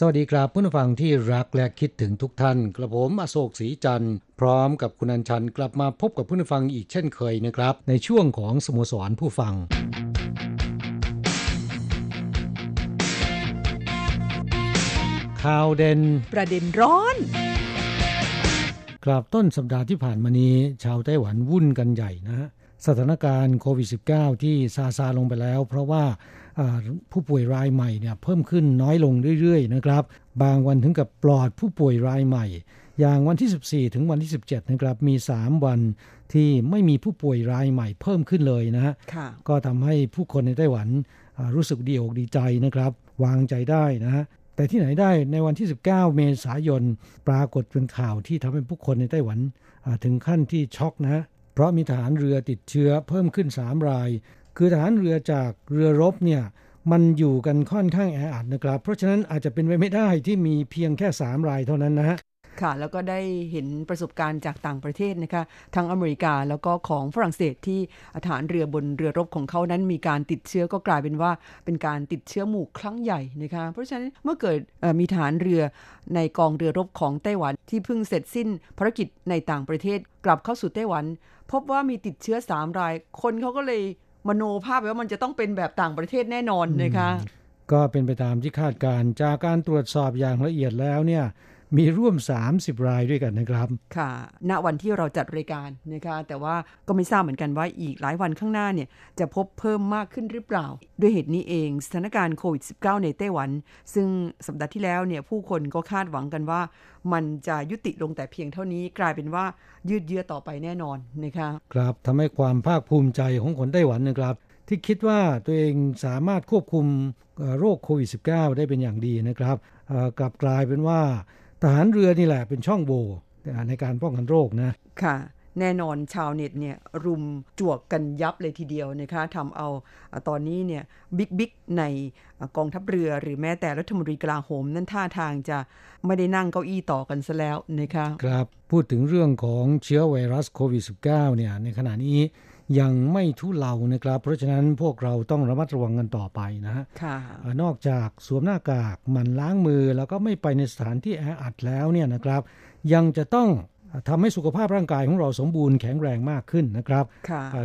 สวัสดีครับผู้ฟังที่รักและคิดถึงทุกท่าน กระผมอโศกศรีจันทร์พร้อมกับคุณอัญชันกลับมาพบกับผู้ฟังอีกเช่นเคยนะครับ ในช่วงของสโมสรผู้ฟัง ข่าวเด่น ประเด็นร้อนกราบต้นสัปดาห์ที่ผ่านมานี้ ชาวไต้หวันวุ่นกันใหญ่นะฮะสถานการณ์โควิด -19 ที่ซาซาลงไปแล้ว เพราะว่า ผู้ป่วยรายใหม่เนี่ยเพิ่มขึ้นน้อยลงเรื่อยๆนะครับ บางวันถึงกับปลอดผู้ป่วยรายใหม่ อย่างวันที่ 14 ถึงวันที่ 17 นะครับ มี 3 วันที่ไม่มีผู้ป่วยรายใหม่เพิ่มขึ้นเลยนะฮะก็ทำให้ผู้คนในไต้หวันรู้สึกดีอกดีใจนะครับ วางใจได้นะฮะแต่ที่ไหนได้ในวันที่ 19 เมษายนปรากฏเป็นข่าวที่ทำให้ผู้คนในไต้หวันถึงขั้นที่ช็อกนะ เพราะมีทหารเรือติดเชื้อเพิ่มขึ้น 3 ราย คือทหารเรือจากเรือรบเนี่ยมันอยู่กันค่อนข้างแออัดนะครับ เพราะฉะนั้นอาจจะเป็นไปไม่ได้ที่มีเพียงแค่ 3 รายเท่านั้นนะฮะค่ะ แล้วก็ได้เห็นประสบการณ์จากต่างประเทศนะคะทั้งอเมริกาแล้วก็ของฝรั่งเศสที่ฐานเรือบนเรือรบของเขานั้นมีการติดเชื้อก็กลายเป็นว่าเป็นการติดเชื้อหมู่ครั้งใหญ่นะคะเพราะฉะนั้นเมื่อเกิดมีฐานเรือในกองเรือรบของไต้หวันที่เพิ่งเสร็จสิ้นภารกิจในต่างประเทศกลับเข้าสู่ไต้หวัน พบว่ามีติดเชื้อ 3 ราย คนเขาก็เลย มโนภาพว่ามันจะต้องเป็นแบบต่างประเทศแน่นอนนะคะ ก็เป็นไปตามที่คาดการจากการตรวจสอบอย่างละเอียดแล้วเนี่ย มีร่วม 30 รายด้วยกันนะครับ ค่ะ ณ วันที่เราจัดรายการนะคะ แต่ว่าก็ไม่ทราบเหมือนกันว่าอีกหลายวันข้างหน้าเนี่ย จะพบเพิ่มมากขึ้นหรือเปล่า ด้วยเหตุนี้เองสถานการณ์โควิด -19 ในไต้หวัน ซึ่งสัปดาห์ที่แล้วเนี่ยผู้คนก็คาดหวังกันว่า มันจะยุติลงแต่เพียงเท่านี้กลายเป็นว่ายืดเยื้อต่อไปแน่นอนนะคะครับทำให้ความภาคภูมิใจของคนไต้หวันนะครับที่คิดว่าตัวเองสามารถควบคุมโรคโควิด -19 ได้เป็นอย่างดีนะครับกลับกลายเป็นว่า ทหารเรือนี่แหละเป็นช่องโหว่ในการป้องกันโรคนะ ค่ะ แน่นอนชาวเน็ตเนี่ยรุมจวกกันยับเลยทีเดียวนะคะทำเอาตอนนี้เนี่ยบิ๊กบิ๊กในกองทัพเรือหรือแม้แต่รัฐมนตรีกลาโหมนั่นท่าทางจะไม่ได้นั่งเก้าอี้ต่อกันซะแล้วนะคะ ครับ พูดถึงเรื่องของเชื้อไวรัสโควิด -19 เนี่ยในขณะนี้ ยังไม่ทุเลานะครับ เพราะฉะนั้นพวกเราต้องระมัดระวังกันต่อไปนะฮะนอกจากสวมหน้ากากมันล้างมือแล้วก็ไม่ไปในสถานที่แออัดแล้วเนี่ยนะครับ ยังจะต้องทำให้สุขภาพร่างกายของเราสมบูรณ์แข็งแรงมากขึ้นนะครับ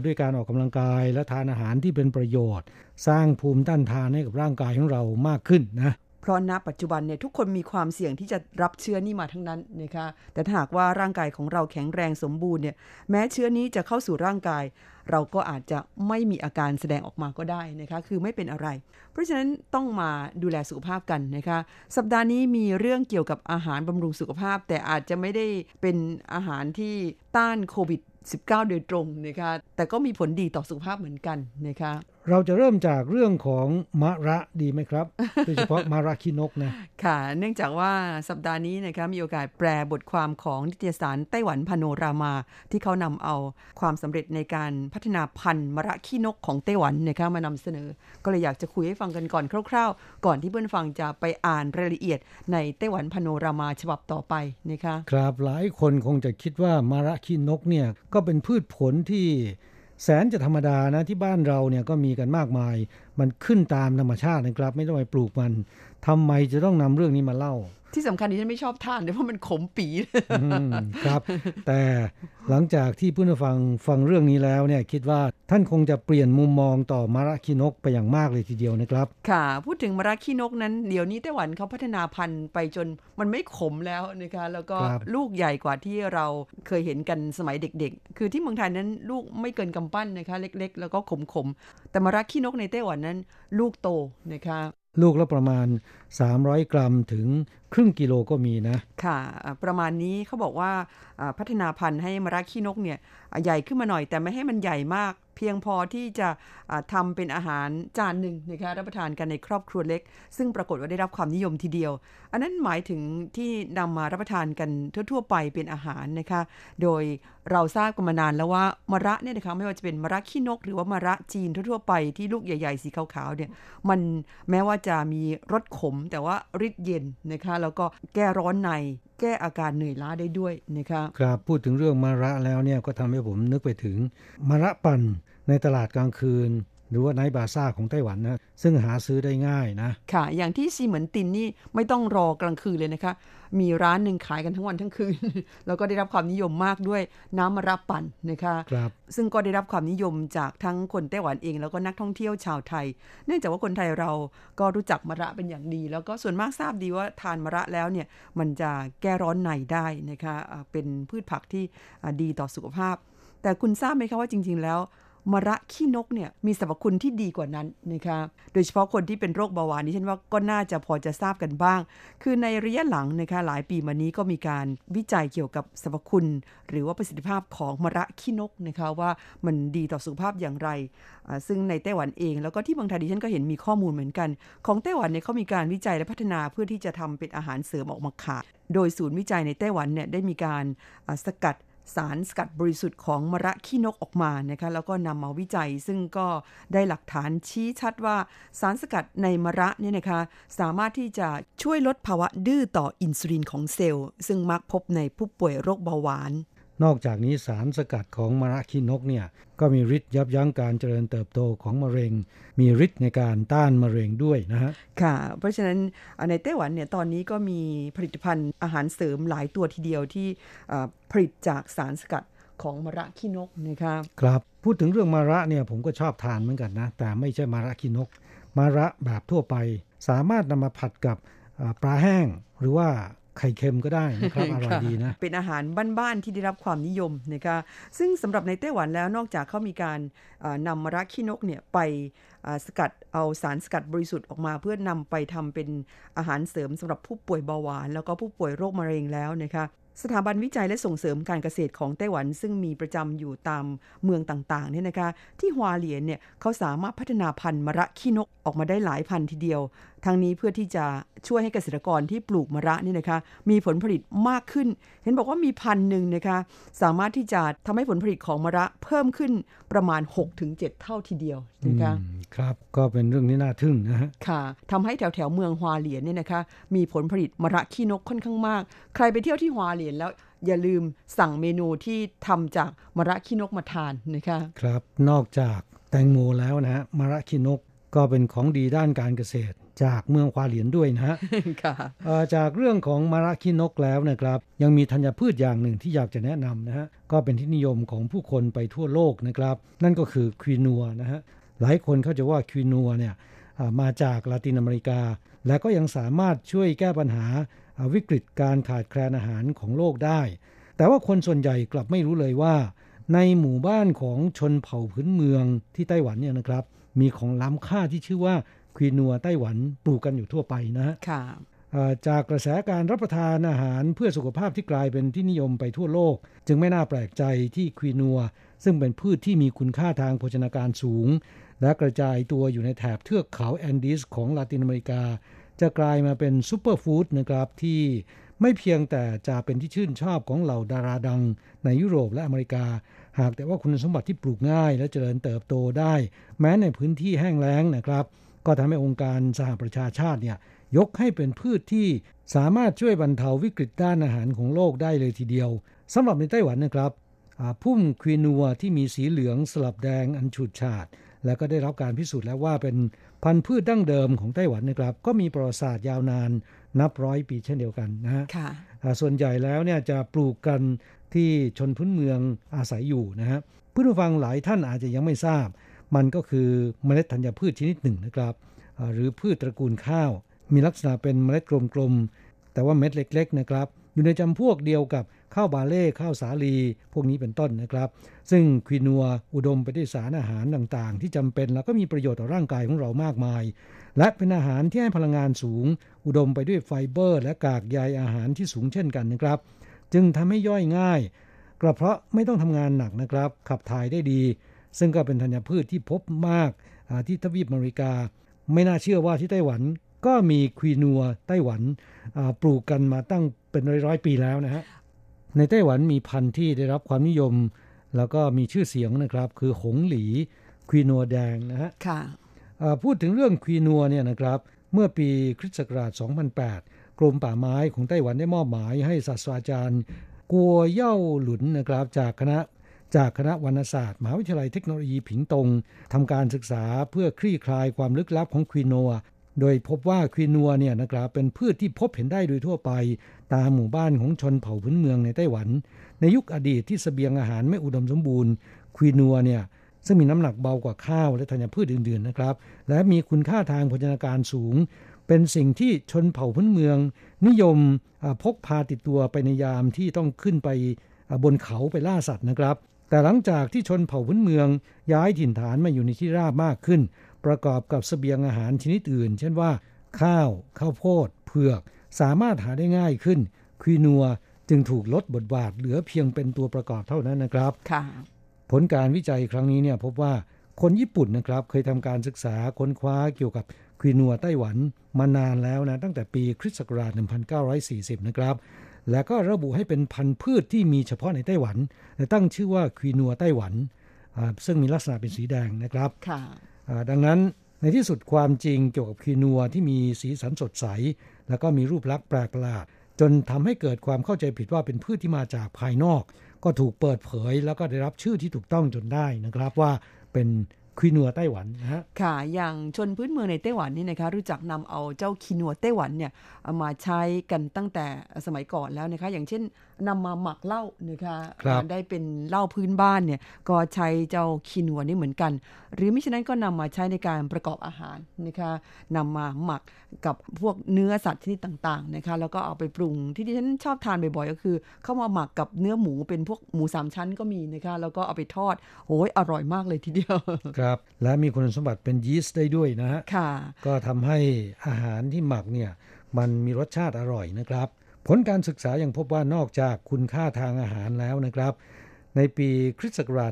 ด้วยการออกกำลังกายและทานอาหารที่เป็นประโยชน์ สร้างภูมิต้านทานให้กับร่างกายของเรามากขึ้นนะ เพราะณปัจจุบันเนี่ยทุกคนมีความเสี่ยงที่จะรับเชื้อนี้มาทั้งนั้นนะคะแต่ถ้าหากว่าร่างกายของเราแข็งแรงสมบูรณ์เนี่ยแม้เชื้อนี้จะเข้าสู่ร่างกาย เราก็อาจจะไม่มีอาการแสดงออกมาก็ได้นะคะคือไม่เป็นอะไร เพราะฉะนั้นต้องมาดูแลสุขภาพกันนะคะสัปดาห์นี้มีเรื่องเกี่ยวกับอาหารบำรุงสุขภาพ แต่อาจจะไม่ได้เป็นอาหารที่ต้านโควิด -19 โดยตรงนะคะแต่ก็มีผลดีต่อสุขภาพเหมือนกันนะคะ เราจะเริ่มจากเรื่องของมะระดีไหมครับ โดยเฉพาะมะระขี้นกนะ ค่ะ เนื่องจากว่าสัปดาห์นี้นะคะมีโอกาสแปลบทความของนิตยสารไต้หวันพาโนรามา ที่เขานำเอาความสำเร็จในการพัฒนาพันธุ์มะระขี้นกของไต้หวันนะคะมานำเสนอ ก็เลยอยากจะคุยให้ฟังกันก่อนคร่าว ๆ ก่อนที่เพื่อนฟังจะไปอ่านรายละเอียดในไต้หวันพาโนรามาฉบับต่อไปนะคะ ครับหลายคนคงจะคิดว่ามะระขี้นกเนี่ยก็เป็นพืชผลที่ แสนจะธรรมดานะที่บ้านเราเนี่ยก็มีกันมากมาย มันขึ้นตามธรรมชาตินะครับ ไม่ต้องไปปลูกมันทำไมจะต้องนำเรื่องนี้มาเล่า ที่สำคัญที่ฉันไม่ชอบทานเพราะมันขมปีครับ แต่หลังจากที่ผู้ฟังฟังเรื่องนี้แล้วเนี่ยคิดว่าท่านคงจะเปลี่ยนมุมมองต่อมาระคีนกไปอย่างมากเลยทีเดียวนะครับ ค่ะ พูดถึงมาระคีนกนั้นเดี๋ยวนี้ไต้หวันเขาพัฒนาพันธุ์ไปจนมันไม่ขมแล้วนะคะแล้วก็ลูกใหญ่กว่าที่เราเคยเห็นกันสมัยเด็ก ๆ คือที่เมืองไทยนั้นลูกไม่เกินกำปั้นนะคะ เล็ก ๆ แล้วก็ขมๆแต่มาระคีนกในไต้หวันนั้น ลูกโตนะคะลูกละประมาณ 300 กรัมถึงครึ่งกิโลก็มีนะ ค่ะ ประมาณนี้เขาบอกว่าพัฒนาพันธุ์ให้มรักขี้นกเนี่ยใหญ่ขึ้นมาหน่อยแต่ไม่ให้มันใหญ่มากเพียงพอที่จะทำเป็นอาหารจานหนึ่งนะคะรับประทานกันในครอบครัวเล็ก ซึ่งปรากฏว่าได้รับความนิยมทีเดียว อันนั้นหมายถึงที่นำมารับประทานกันทั่ว ๆ ไปเป็นอาหารนะคะโดยเราทราบกันมานานแล้วว่ามะระเนี่ยนะคะไม่ว่าจะเป็นมะระขี้นก หรือว่ามะระจีนทั่วๆไปที่ลูกใหญ่ ๆ สีขาวๆเนี่ยมันแม้ว่าจะมีรสขมแต่ว่าฤทธิ์เย็นนะคะ แล้วก็แก้ร้อนใน แก้อาการเหนื่อยล้าได้ด้วยนะคะครับพูดถึงเรื่องมะระแล้วเนี่ยก็ทำให้ผมนึกไปถึงมะระปั่นในตลาดกลางคืน หรือว่าไนบาซ่าของไต้หวันนะซึ่งหาซื้อได้ง่ายนะ ค่ะ อย่างที่ซีเหมือนตินนี่ไม่ต้องรอกลางคืนเลยนะคะ มีร้านหนึ่งขายกันทั้งวันทั้งคืน แล้วก็ได้รับความนิยมมากด้วยน้ำมะระปั่นนะคะครับซึ่งก็ได้รับความนิยมจากทั้งคนไต้หวันเอง แล้วก็นักท่องเที่ยวชาวไทย เนื่องจากว่าคนไทยเราก็รู้จักมะระเป็นอย่างดี แล้วก็ส่วนมากทราบดีว่าทานมะระแล้วเนี่ยมันจะแก้ร้อนในได้นะคะเป็นพืชผักที่ดีต่อสุขภาพ แต่คุณทราบไหมคะว่าจริง ๆ แล้ว มะระขี้นกเนี่ยมีสรรพคุณที่ดีกว่านั้นนะคะโดยเฉพาะคนที่เป็นโรคเบาหวานนี่ฉันว่าก็น่าจะพอจะทราบกันบ้าง คือในระยะหลังนะคะหลายปีมานี้ก็มีการวิจัยเกี่ยวกับสรรพคุณ หรือว่าประสิทธิภาพของมะระขี้นกนะคะว่ามันดีต่อสุขภาพอย่างไร ซึ่งในไต้หวันเอง แล้วก็ที่เมืองไทยดิฉันก็เห็นมีข้อมูลเหมือนกัน ของไต้หวันเนี่ยเขามีการวิจัยและพัฒนาเพื่อที่จะทำเป็นอาหารเสริมออกมาขายโดยศูนย์วิจัยในไต้หวันเนี่ยได้มีการสกัด สารสกัดบริสุทธิ์ของมระขี้นกออกมานะคะแล้วก็นำมาวิจัยซึ่งก็ได้หลักฐานชี้ชัดว่าสารสกัดในมระเนี่ยนะคะสามารถที่จะช่วยลดภาวะดื้อต่ออินซูลินของเซลล์ ซึ่งมักพบในผู้ป่วยโรคเบาหวาน นอกจากนี้สารสกัดของมะระขี้นกเนี่ยก็มีฤทธิ์ยับยั้งการเจริญเติบโตของมะเร็ง มีฤทธิ์ในการต้านมะเร็งด้วยนะฮะค่ะ เพราะฉะนั้นในไต้หวันเนี่ยตอนนี้ก็มีผลิตภัณฑ์อาหารเสริมหลายตัวทีเดียวที่ผลิตจากสารสกัดของมะระขี้นกนะครับครับพูดถึงเรื่องมะระเนี่ยผมก็ชอบทานเหมือนกันนะ แต่ไม่ใช่มะระขี้นกมะระแบบทั่วไป สามารถนำมาผัดกับปลาแห้งหรือว่า ไข่เค็มก็ได้นะครับอร่อยดีนะ เป็นอาหารบ้านๆที่ได้รับความนิยมนะคะซึ่งสำหรับในไต้หวันแล้วนอกจากเขามีการนำมะระขี้นกเนี่ยไปสกัดเอาสารสกัดบริสุทธิ์ออกมาเพื่อนำไปทำเป็นอาหารเสริมสำหรับผู้ป่วยเบาหวาน แล้วก็ผู้ป่วยโรคมะเร็งแล้วนะคะสถาบันวิจัยและส่งเสริมการเกษตรของไต้หวัน ซึ่งมีประจำอยู่ตามเมืองต่างๆเนี่ยนะคะที่ฮวาเหลียนเนี่ยเขาสามารถพัฒนาพันธุ์มะระขี้นกออกมาได้หลายพันทีเดียว ทั้งนี้เพื่อที่จะช่วยให้เกษตรกรที่ปลูกมะระนี่นะคะ มีผลผลิตมากขึ้น เห็นบอกว่ามีพันหนึ่งนะคะ สามารถที่จะทำให้ผลผลิตของมะระเพิ่มขึ้นประมาณ 6-7 เท่าทีเดียวนะคะครับก็เป็นเรื่องนี้น่าทึ่งนะฮะค่ะทำให้แถวแถวเมืองฮวาเหลียนเนี่ยนะคะ มีผลผลิตมะระขี้นกค่อนข้างมาก ใครไปเที่ยวที่ฮวาเหลียนแล้วอย่าลืมสั่งเมนูที่ทำจากมะระขี้นกมาทานนะคะครับนอกจากแตงโมแล้วนะฮะมะระขี้นกก็เป็นของดีด้านการเกษตร จากเมืองควาเหลียนด้วยนะฮะจากเรื่องของมาราคินกแล้วนะครับ ยังมีธัญพืชอย่างหนึ่งที่อยากจะแนะนำนะฮะก็เป็นที่นิยมของผู้คนไปทั่วโลกนะครับ นั่นก็คือควีนัวนะฮะหลายคนเข้าใจว่าควีนัวเนี่ยมาจากลาตินอเมริกา และก็ยังสามารถช่วยแก้ปัญหาวิกฤตการขาดแคลนอาหารของโลกได้ แต่ว่าคนส่วนใหญ่กลับไม่รู้เลยว่า ในหมู่บ้านของชนเผ่าพื้นเมืองที่ไต้หวันเนี่ยนะครับ มีของล้ำค่าที่ชื่อว่า ควีนัวไต้หวันปลูกกันอยู่ทั่วไปนะฮะจากกระแสการรับประทานอาหารเพื่อสุขภาพที่กลายเป็นที่นิยมไปทั่วโลก จึงไม่น่าแปลกใจที่ควีนัว ซึ่งเป็นพืชที่มีคุณค่าทางโภชนาการสูง และกระจายตัวอยู่ในแถบเทือกเขาแอนดีสของลาตินอเมริกา จะกลายมาเป็นซูเปอร์ฟู้ดนะครับที่ไม่เพียงแต่จะเป็นที่ชื่นชอบของเหล่าดาราดัง ในยุโรปและอเมริกา หากแต่ว่าคุณสมบัติที่ปลูกง่ายและเจริญเติบโตได้ แม้ในพื้นที่แห้งแล้งนะครับ ก็ทำให้องค์การสหประชาชาติเนี่ยยกให้เป็นพืชที่สามารถช่วยบรรเทาวิกฤตด้านอาหารของโลกได้เลยทีเดียวสำหรับในไต้หวันนะครับพุ่มควีนัวที่มีสีเหลืองสลับแดงอันฉูดฉาด แล้วก็ได้รับการพิสูจน์แล้วว่าเป็นพันธุ์พืชดั้งเดิมของไต้หวันนะครับ ก็มีประวัติศาสตร์ยาวนานนับร้อยปีเช่นเดียวกันนะฮะส่วนใหญ่แล้วเนี่ยจะปลูกกันที่ชนพื้นเมืองอาศัยอยู่นะฮะผู้ฟังหลายท่านอาจจะยังไม่ทราบ มันก็คือเมล็ดธัญพืชชนิดหนึ่งนะครับ หรือพืชตระกูลข้าว มีลักษณะเป็นเมล็ดกลมๆ แต่ว่าเม็ดเล็ก ๆ นะครับ อยู่ในจำพวกเดียวกับข้าวบาเล่ข้าวสาลี พวกนี้เป็นต้นนะครับ ซึ่งควินัวอุดมไปด้วยสารอาหารต่างๆ ที่จำเป็นแล้วก็มีประโยชน์ต่อร่างกายของเรามากมาย และเป็นอาหารที่ให้พลังงานสูง อุดมไปด้วยไฟเบอร์ และกากใยอาหารที่สูงเช่นกันนะครับ จึงทำให้ย่อยง่าย กระเพาะไม่ต้องทำงานหนักนะครับ ขับถ่ายได้ดี ซึ่งก็เป็นธัญพืชที่พบมากที่ทวีปอเมริกา ไม่น่าเชื่อว่าที่ไต้หวันก็มีควีนัวไต้หวันปลูกกันมาตั้งเป็นร้อยๆปีแล้วนะฮะในไต้หวันมีพันธุ์ที่ได้รับความนิยม แล้วก็มีชื่อเสียงนะครับ คือหงหลีควีนัวแดงนะฮะพูดถึงเรื่องควีนัวเนี่ยนะครับ เมื่อปีคริสต์ศักราช 2008 กรมป่าไม้ของไต้หวันได้มอบหมายให้ศาสตราจารย์ กัวเย่าหลุนนะครับ จากคณะ จากคณะวรรณศาสตร์มหาวิทยาลัยเทคโนโลยีผิงตงทำการศึกษาเพื่อคลี่คลายความลึกลับของควีนัวโดยพบว่าควีนัวเนี่ยนะครับเป็นพืชที่พบเห็นได้โดยทั่วไป ตามหมู่บ้านของชนเผ่าพื้นเมืองในไต้หวัน ในยุคอดีตที่สเสบียงอาหารไม่อุดมสมบูรณ์ควีนัวเนี่ยซึ่งมีน้ำหนักเบากว่าข้าวและธัญพืชอื่นๆนะครับ และมีคุณค่าทางโภชนาการสูง เป็นสิ่งที่ชนเผ่าพื้นเมือง นิยมพกพาติดตัวไปในยามที่ต้องขึ้นไปบนเขาไปล่าสัตว์นะครับ แต่หลังจากที่ชนเผ่าพื้นเมืองย้ายถิ่นฐานมาอยู่ในที่ราบมากขึ้น ประกอบกับสเสบียงอาหารชนิดอื่น เช่นว่า ข้าวข้าวโพดเผือก สามารถหาได้ง่ายขึ้นควีนัวจึงถูกลดบทบาทเหลือเพียงเป็นตัวประกอบเท่านั้นนะครับผลการวิจัยครั้งนี้เนี่ยพบว่าคนญี่ปุ่นนะครับเคยทำการศึกษาค้นคว้าเกี่ยวกับควีนัวไต้หวันมานานแล้วนะตั้งแต่ปีคริสต์ศักราช1940 นะครับ และก็ระบุให้เป็นพันธุ์พืชที่มีเฉพาะในไต้หวันและตั้งชื่อว่าควีนัวไต้หวัน ซึ่งมีลักษณะเป็นสีแดงนะครับดังนั้นในที่สุดความจริงเกี่ยวกับคีนัวที่มีสีสันสดใส แล้วก็มีรูปลักษณ์แปลกประหลาด จนทำให้เกิดความเข้าใจผิดว่าเป็นพืชที่มาจากภายนอก ก็ถูกเปิดเผย แล้วก็ได้รับชื่อที่ถูกต้องจนได้นะครับว่าเป็น คีนัวไต้หวันนะฮะค่ะ อย่างชนพื้นเมืองในไต้หวันนี่นะคะรู้จักนำเอาเจ้าคีนัวไต้หวันเนี่ยมาใช้กันตั้งแต่สมัยก่อนแล้วนะคะ อย่างเช่น นำมาหมักเหล้านะคะได้เป็นเหล้าพื้นบ้านเนี่ยก็ใช้เจ้าคีนัวนี่เหมือนกัน หรือไม่ฉะนั้นก็นำมาใช้ในการประกอบอาหารนะคะนำมาหมักกับพวกเนื้อสัตว์ชนิดต่างๆนะคะแล้วก็เอาไปปรุงที่ที่ฉันชอบทานบ่อยๆก็คือ เข้ามาหมักกับเนื้อหมูเป็นพวกหมูสามชั้นก็มีนะคะแล้วก็เอาไปทอดโอ้ยอร่อยมากเลยทีเดียวครับและมีคุณสมบัติเป็นยีสต์ได้ด้วยนะฮะก็ทำให้อาหารที่หมักเนี่ยมันมีรสชาติอร่อยนะครับ ผลการศึกษายังพบว่านอกจากคุณค่าทางอาหารแล้วนะครับ ในปีคริสต์ศักราช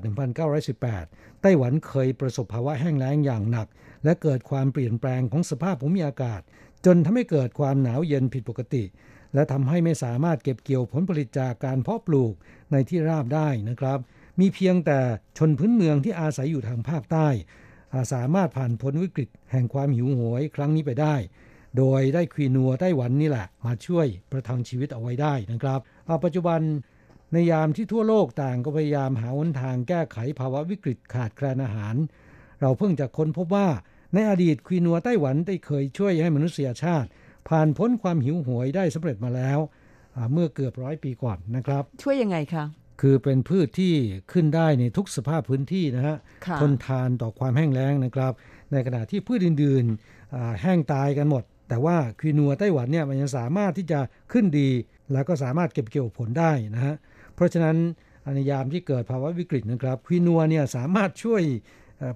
1918 ไต้หวันเคยประสบภาวะแห้งแล้งอย่างหนัก และเกิดความเปลี่ยนแปลงของสภาพภูมิอากาศ จนทำให้เกิดความหนาวเย็นผิดปกติ และทำให้ไม่สามารถเก็บเกี่ยวผลผลิตจากการเพาะปลูกในที่ราบได้นะครับ มีเพียงแต่ชนพื้นเมืองที่อาศัยอยู่ทางภาคใต้สามารถผ่านพ้นวิกฤตแห่งความหิวโหยครั้งนี้ไปได้ โดยได้ควีนัวไต้หวันนี่แหละ มาช่วยประทังชีวิตเอาไว้ได้นะครับปัจจุบันในยามที่ทั่วโลกต่างก็พยายามหาหนทางแก้ไขภาวะวิกฤตขาดแคลนอาหาร เราเพิ่งจะค้นพบว่าในอดีตควีนัวไต้หวันได้เคยช่วยให้มนุษยชาติ ผ่านพ้นความหิวโหยได้สำเร็จมาแล้ว เมื่อเกือบร้อยปีก่อนนะครับ ช่วยยังไงคะคือเป็นพืชที่ขึ้นได้ในทุกสภาพพื้นที่นะฮะทนทานต่อความแห้งแล้งนะครับ ในขณะที่พืชอื่นๆแห้งตายกันหมด แต่ว่าควีนัวไต้หวันเนี่ยมันยังสามารถที่จะขึ้นดี แล้วก็สามารถเก็บเกี่ยวผลได้นะฮะเพราะฉะนั้นในยามที่เกิดภาวะวิกฤตนะครับควีนัวเนี่ยสามารถช่วย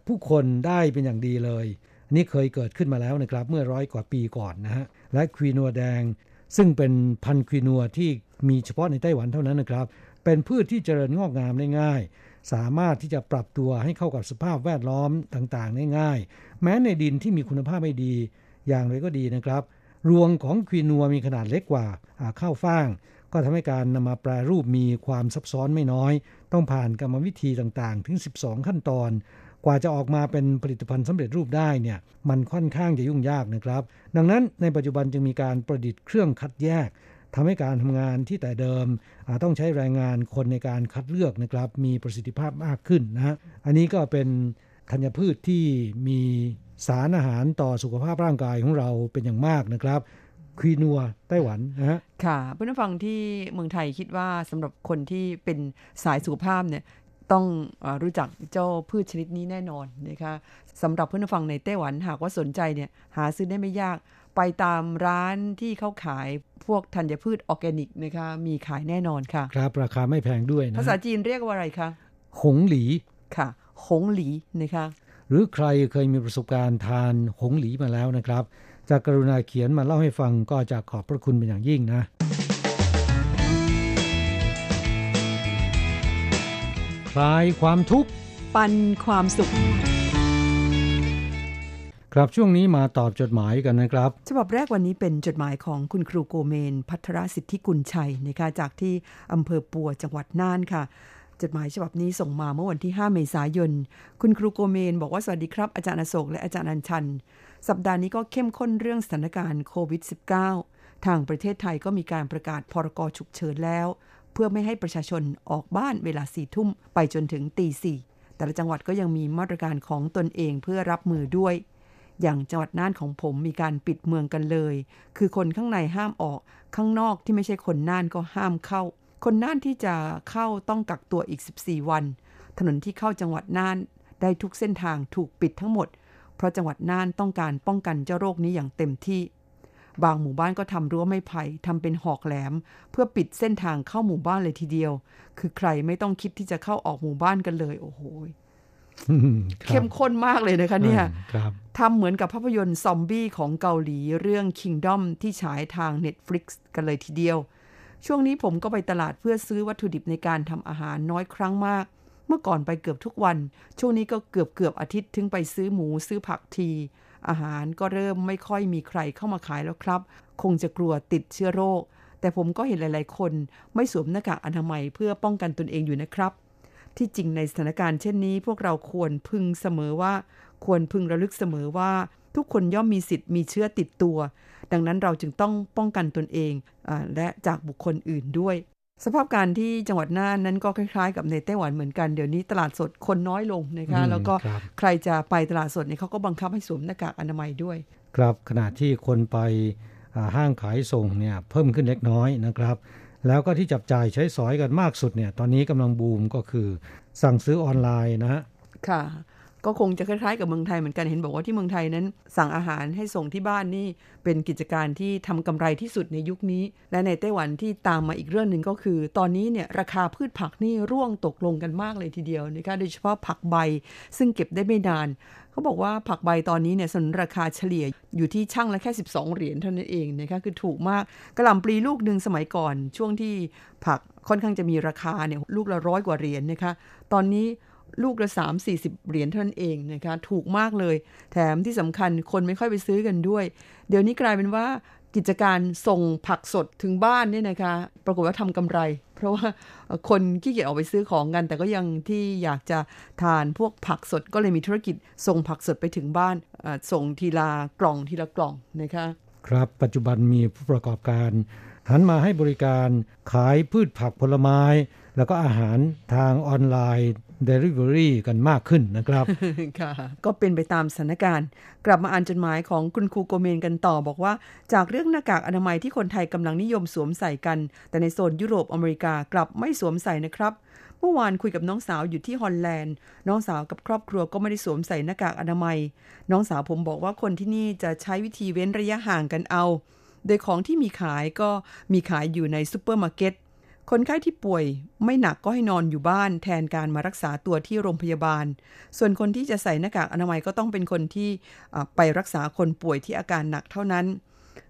ผู้คนได้เป็นอย่างดีเลยอันนี้เคยเกิดขึ้นมาแล้วนะครับเมื่อร้อยกว่าปีก่อนนะฮะและควีนัวแดง ซึ่งเป็นพันธุ์ควีนัวที่มีเฉพาะในไต้หวันเท่านั้นนะครับ เป็นพืชที่เจริญงอกงามได้ง่ายสามารถที่จะปรับตัวให้เข้ากับสภาพแวดล้อมต่างๆ ได้ง่าย แม้ในดินที่มีคุณภาพไม่ดี อย่างไรก็ดีนะครับ รวงของควีนัวมีขนาดเล็กกว่าข้าวฟ่าง ก็ทำให้การนำมาแปรรูปมีความซับซ้อนไม่น้อย ต้องผ่านกรรมวิธีต่างๆ ถึง 12 ขั้นตอน กว่าจะออกมาเป็นผลิตภัณฑ์สำเร็จรูปได้เนี่ยมันค่อนข้างจะยุ่งยากนะครับ ดังนั้นในปัจจุบันจึงมีการประดิษฐ์เครื่องคัดแยกทำให้การทำงานที่แต่เดิมต้องใช้แรงงานคนในการคัดเลือกนะครับ มีประสิทธิภาพมากขึ้นนะ อันนี้ก็เป็นธัญพืชที่มี สารอาหารต่อสุขภาพร่างกายของเราเป็นอย่างมากนะครับควีนัวไต้หวันนะฮะค่ะเพื่อนฟังที่เมืองไทยคิดว่าสำหรับคนที่เป็นสายสุขภาพเนี่ยต้องอรู้จักเจ้าพืชชนิดนี้แน่นอนนะคะสำหรับเพื่อนฟังในไต้หวันหากว่าสนใจเนี่ยหาซื้อได้ไม่ยากไปตามร้านที่เขาขายพวกธัญพืชออร์แกนิกนะคะมีขายแน่นอนค่ะ ครับ ราคาไม่แพงด้วยนะภาษาจีนเรียกว่าอะไรคะหงหลีค่ะ หงหลีนะคะ หรือใครเคยมีประสบการณ์ทานหงหลีมาแล้วนะครับจะกรุณาเขียนมาเล่าให้ฟังก็จะขอบพระคุณเป็นอย่างยิ่งนะ คลายความทุกข์ ปันความสุข ครับช่วงนี้มาตอบจดหมายกันนะครับ ฉบับแรกวันนี้เป็นจดหมายของคุณครูโกเมน พัทรสิทธิกุลชัยนะคะจากที่อำเภอปัวจังหวัดน่านค่ะ จดหมายฉบับนี้ส่งมาเมื่อวันที่ 5 เมษายน คุณครูโกเมนบอกว่าสวัสดีครับ อาจารย์อโศกและอาจารย์อัญชัน สัปดาห์นี้ก็เข้มข้นเรื่องสถานการณ์โควิด -19 ทางประเทศไทยก็มีการประกาศพรกฉุกเฉินแล้ว เพื่อไม่ให้ประชาชนออกบ้านเวลาสี่ทุ่มไปจนถึงตีสี่แต่ละจังหวัดก็ยังมีมาตรการของตนเองเพื่อรับมือด้วย อย่างจังหวัดน่านของผมมีการปิดเมืองกันเลย คือคนข้างในห้ามออก ข้างนอกที่ไม่ใช่คนน่านก็ห้ามเข้า คนน่านที่จะเข้าต้องกักตัวอีก 14 วัน ถนนที่เข้าจังหวัดน่านได้ทุกเส้นทางถูกปิดทั้งหมด เพราะจังหวัดน่านต้องการป้องกันเจ้าโรคนี้อย่างเต็มที่ บางหมู่บ้านก็ทำรั้วไม้ไผ่ทำเป็นหอกแหลม เพื่อปิดเส้นทางเข้าหมู่บ้านเลยทีเดียว คือใครไม่ต้องคิดที่จะเข้าออกหมู่บ้านกันเลย โอ้โหเข้มข้นมากเลยนะคะเนี่ยทำเหมือนกับภาพยนตร์ซอมบี้ของเกาหลีเรื่อง Kingdom ที่ฉายทาง Netflix กันเลยทีเดียว ช่วงนี้ผมก็ไปตลาดเพื่อซื้อวัตถุดิบในการทำอาหารน้อยครั้งมาก เมื่อก่อนไปเกือบทุกวัน ช่วงนี้ก็เกือบเกือบอาทิตย์ถึงไปซื้อหมูซื้อผักที อาหารก็เริ่มไม่ค่อยมีใครเข้ามาขายแล้วครับ คงจะกลัวติดเชื้อโรค แต่ผมก็เห็นหลาย ๆ คน ไม่สวมหน้ากากอนามัยเพื่อป้องกันตนเองอยู่นะครับ ที่จริงในสถานการณ์เช่นนี้ พวกเราควรพึงเสมอว่า ควรพึงระลึกเสมอว่า ทุกคนย่อมมีสิทธิ์มีเชื้อติดตัว ดังนั้นเราจึงต้องป้องกันตนเองอและจากบุคคลอื่นด้วย สภาพการที่จังหวัดน่านนั้นก็คล้ายๆ กับในไต้หวันเหมือนกันเดี๋ยวนี้ตลาดสดคนน้อยลงนะคะแล้วก็ใครจะไปตลาดสดเนี่ยเขาก็บังคับให้สวมหน้ากากอนามัยด้วย ครับขณะที่คนไปห้างขายส่งเนี่ยเพิ่มขึ้นเล็กน้อยนะครับแล้วก็ที่จับจ่ายใช้สอยกันมากสุดเนี่ย ตอนนี้กำลังบูมก็คือ สั่งซื้อออนไลน์นะฮะ ค่ะ ก็คงจะคล้ายๆกับเมืองไทยเหมือนกันเห็นบอกว่าที่เมืองไทยนั้น สั่งอาหารให้ส่งที่บ้านนี่เป็นกิจการที่ทำกำไรที่สุดในยุคนี้ และในไต้หวันที่ตามมาอีกเรื่องหนึ่งก็คือ ตอนนี้เนี่ยราคาพืชผักนี่ร่วงตกลงกันมากเลยทีเดียวนะคะโดยเฉพาะผักใบซึ่งเก็บได้ไม่นานเขาบอกว่าผักใบตอนนี้เนี่ยสนราคาเฉลี่ยอยู่ที่ช่างละแค่ 12 เหรียญเท่านั้นเองนะคะคือถูกมากกระหล่ำปลีลูกหนึ่งสมัยก่อน ช่วงที่ผักค่อนข้างจะมีราคาเนี่ยลูกละร้อยกว่าเหรียญนนะคะ ตอนนี้ ลูกละสามสี่สิบเหรียญเท่านั้นเองนะคะถูกมากเลย แถมที่สำคัญคนไม่ค่อยไปซื้อกันด้วย เดี๋ยวนี้กลายเป็นว่ากิจการส่งผักสดถึงบ้านเนี่ยนะคะ ปรากฏว่าทำกำไร เพราะว่าคนขี้เกียจออกไปซื้อของกัน แต่ก็ยังที่อยากจะทานพวกผักสดก็เลยมีธุรกิจส่งผักสดไปถึงบ้านส่งทีละกล่องทีละกล่องนะคะครับปัจจุบันมีผู้ประกอบการหันมาให้บริการขายพืชผักผลไม้ แล้วก็อาหารทางออนไลน์ Delivery กันมากขึ้นนะครับก็เป็นไปตามสถานการณ์ กลับมาอ่านจดหมายของคุณครูโกเมนกันต่อบอกว่า จากเรื่องหน้ากากอนามัยที่คนไทยกำลังนิยมสวมใส่กัน แต่ในโซนยุโรปอเมริกากลับไม่สวมใส่นะครับเมื่อวานคุยกับน้องสาวอยู่ที่ฮอลแลนด์ น้องสาวกับครอบครัวก็ไม่ได้สวมใส่หน้ากากอนามัย น้องสาวผมบอกว่าคนที่นี่จะใช้วิธีเว้นระยะห่างกันเอา โดยของที่มีขายก็มีขายอยู่ในซูเปอร์มาร์เก็ต คนไข้ที่ป่วยไม่หนักก็ให้นอนอยู่บ้าน แทนการมารักษาตัวที่โรงพยาบาล ส่วนคนที่จะใส่หน้ากากอนามัยก็ต้องเป็นคนที่ไปรักษาคนป่วยที่อาการหนักเท่านั้น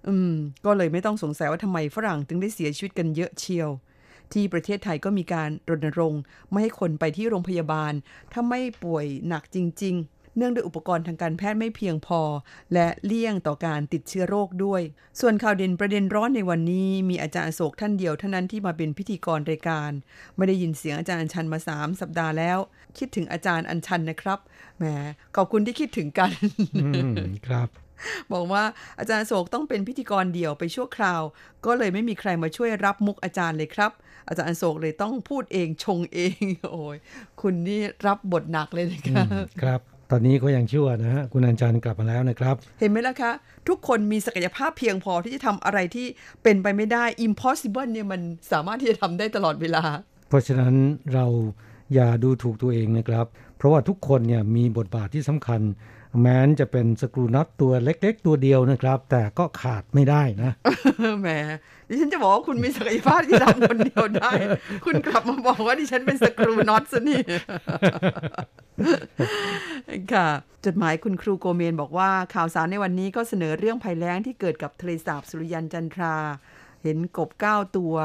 อืม ก็เลยไม่ต้องสงสัยว่าทำไมฝรั่งถึงได้เสียชีวิตกันเยอะเชียว ที่ประเทศไทยก็มีการรณรงค์ ไม่ให้คนไปที่โรงพยาบาล ถ้าไม่ป่วยหนักจริง ๆ เนื่องด้วยอุปกรณ์ทางการแพทย์ไม่เพียงพอ และเลี่ยงต่อการติดเชื้อโรคด้วย ส่วนข่าวเด่นประเด็นร้อนในวันนี้ มีอาจารย์โศกท่านเดียวเท่านั้นที่มาเป็นพิธีกรรายการ ไม่ได้ยินเสียงอาจารย์ชันมาสามสัปดาห์แล้ว คิดถึงอาจารย์อัญชันนะครับแหมขอบคุณที่คิดถึงกันครับบอกว่าอาจารย์โศกต้องเป็นพิธีกรเดี่ยวไปชั่วคราว ก็เลยไม่มีใครมาช่วยรับมุกอาจารย์เลยครับ อาจารย์โศกเลยต้องพูดเองชงเอง โอ้ยคุณนี่รับบทหนักเลยนะครับครับ ตอนนี้ก็ยังชั่วนะฮะคุณอัญชันกลับมาแล้วนะครับ เห็นไหมล่ะคะ ทุกคนมีศักยภาพเพียงพอที่จะทำอะไรที่เป็นไปไม่ได้ impossible เนี่ยมันสามารถที่จะทำได้ตลอดเวลา เพราะฉะนั้นเราอย่าดูถูกตัวเองนะครับ เพราะว่าทุกคนเนี่ยมีบทบาทที่สำคัญ แม้นจะเป็นสกรูน็อตตัวเล็ก ๆ ตัวเดียวนะครับ แต่ก็ขาดไม่ได้นะแหม ดิฉันจะบอกว่าคุณมีศักยภาพที่ทำคนเดียวได้ คุณกลับมาบอกว่าดิฉันเป็นสกรูน็อตซะนี่ค่ะ จดหมายคุณครูโกเมนบอกว่าข่าวสารในวันนี้ก็เสนอเรื่องภัยแล้งที่เกิดกับทะเลสาบสุริยันจันทรา เห็นกบเก้าตัว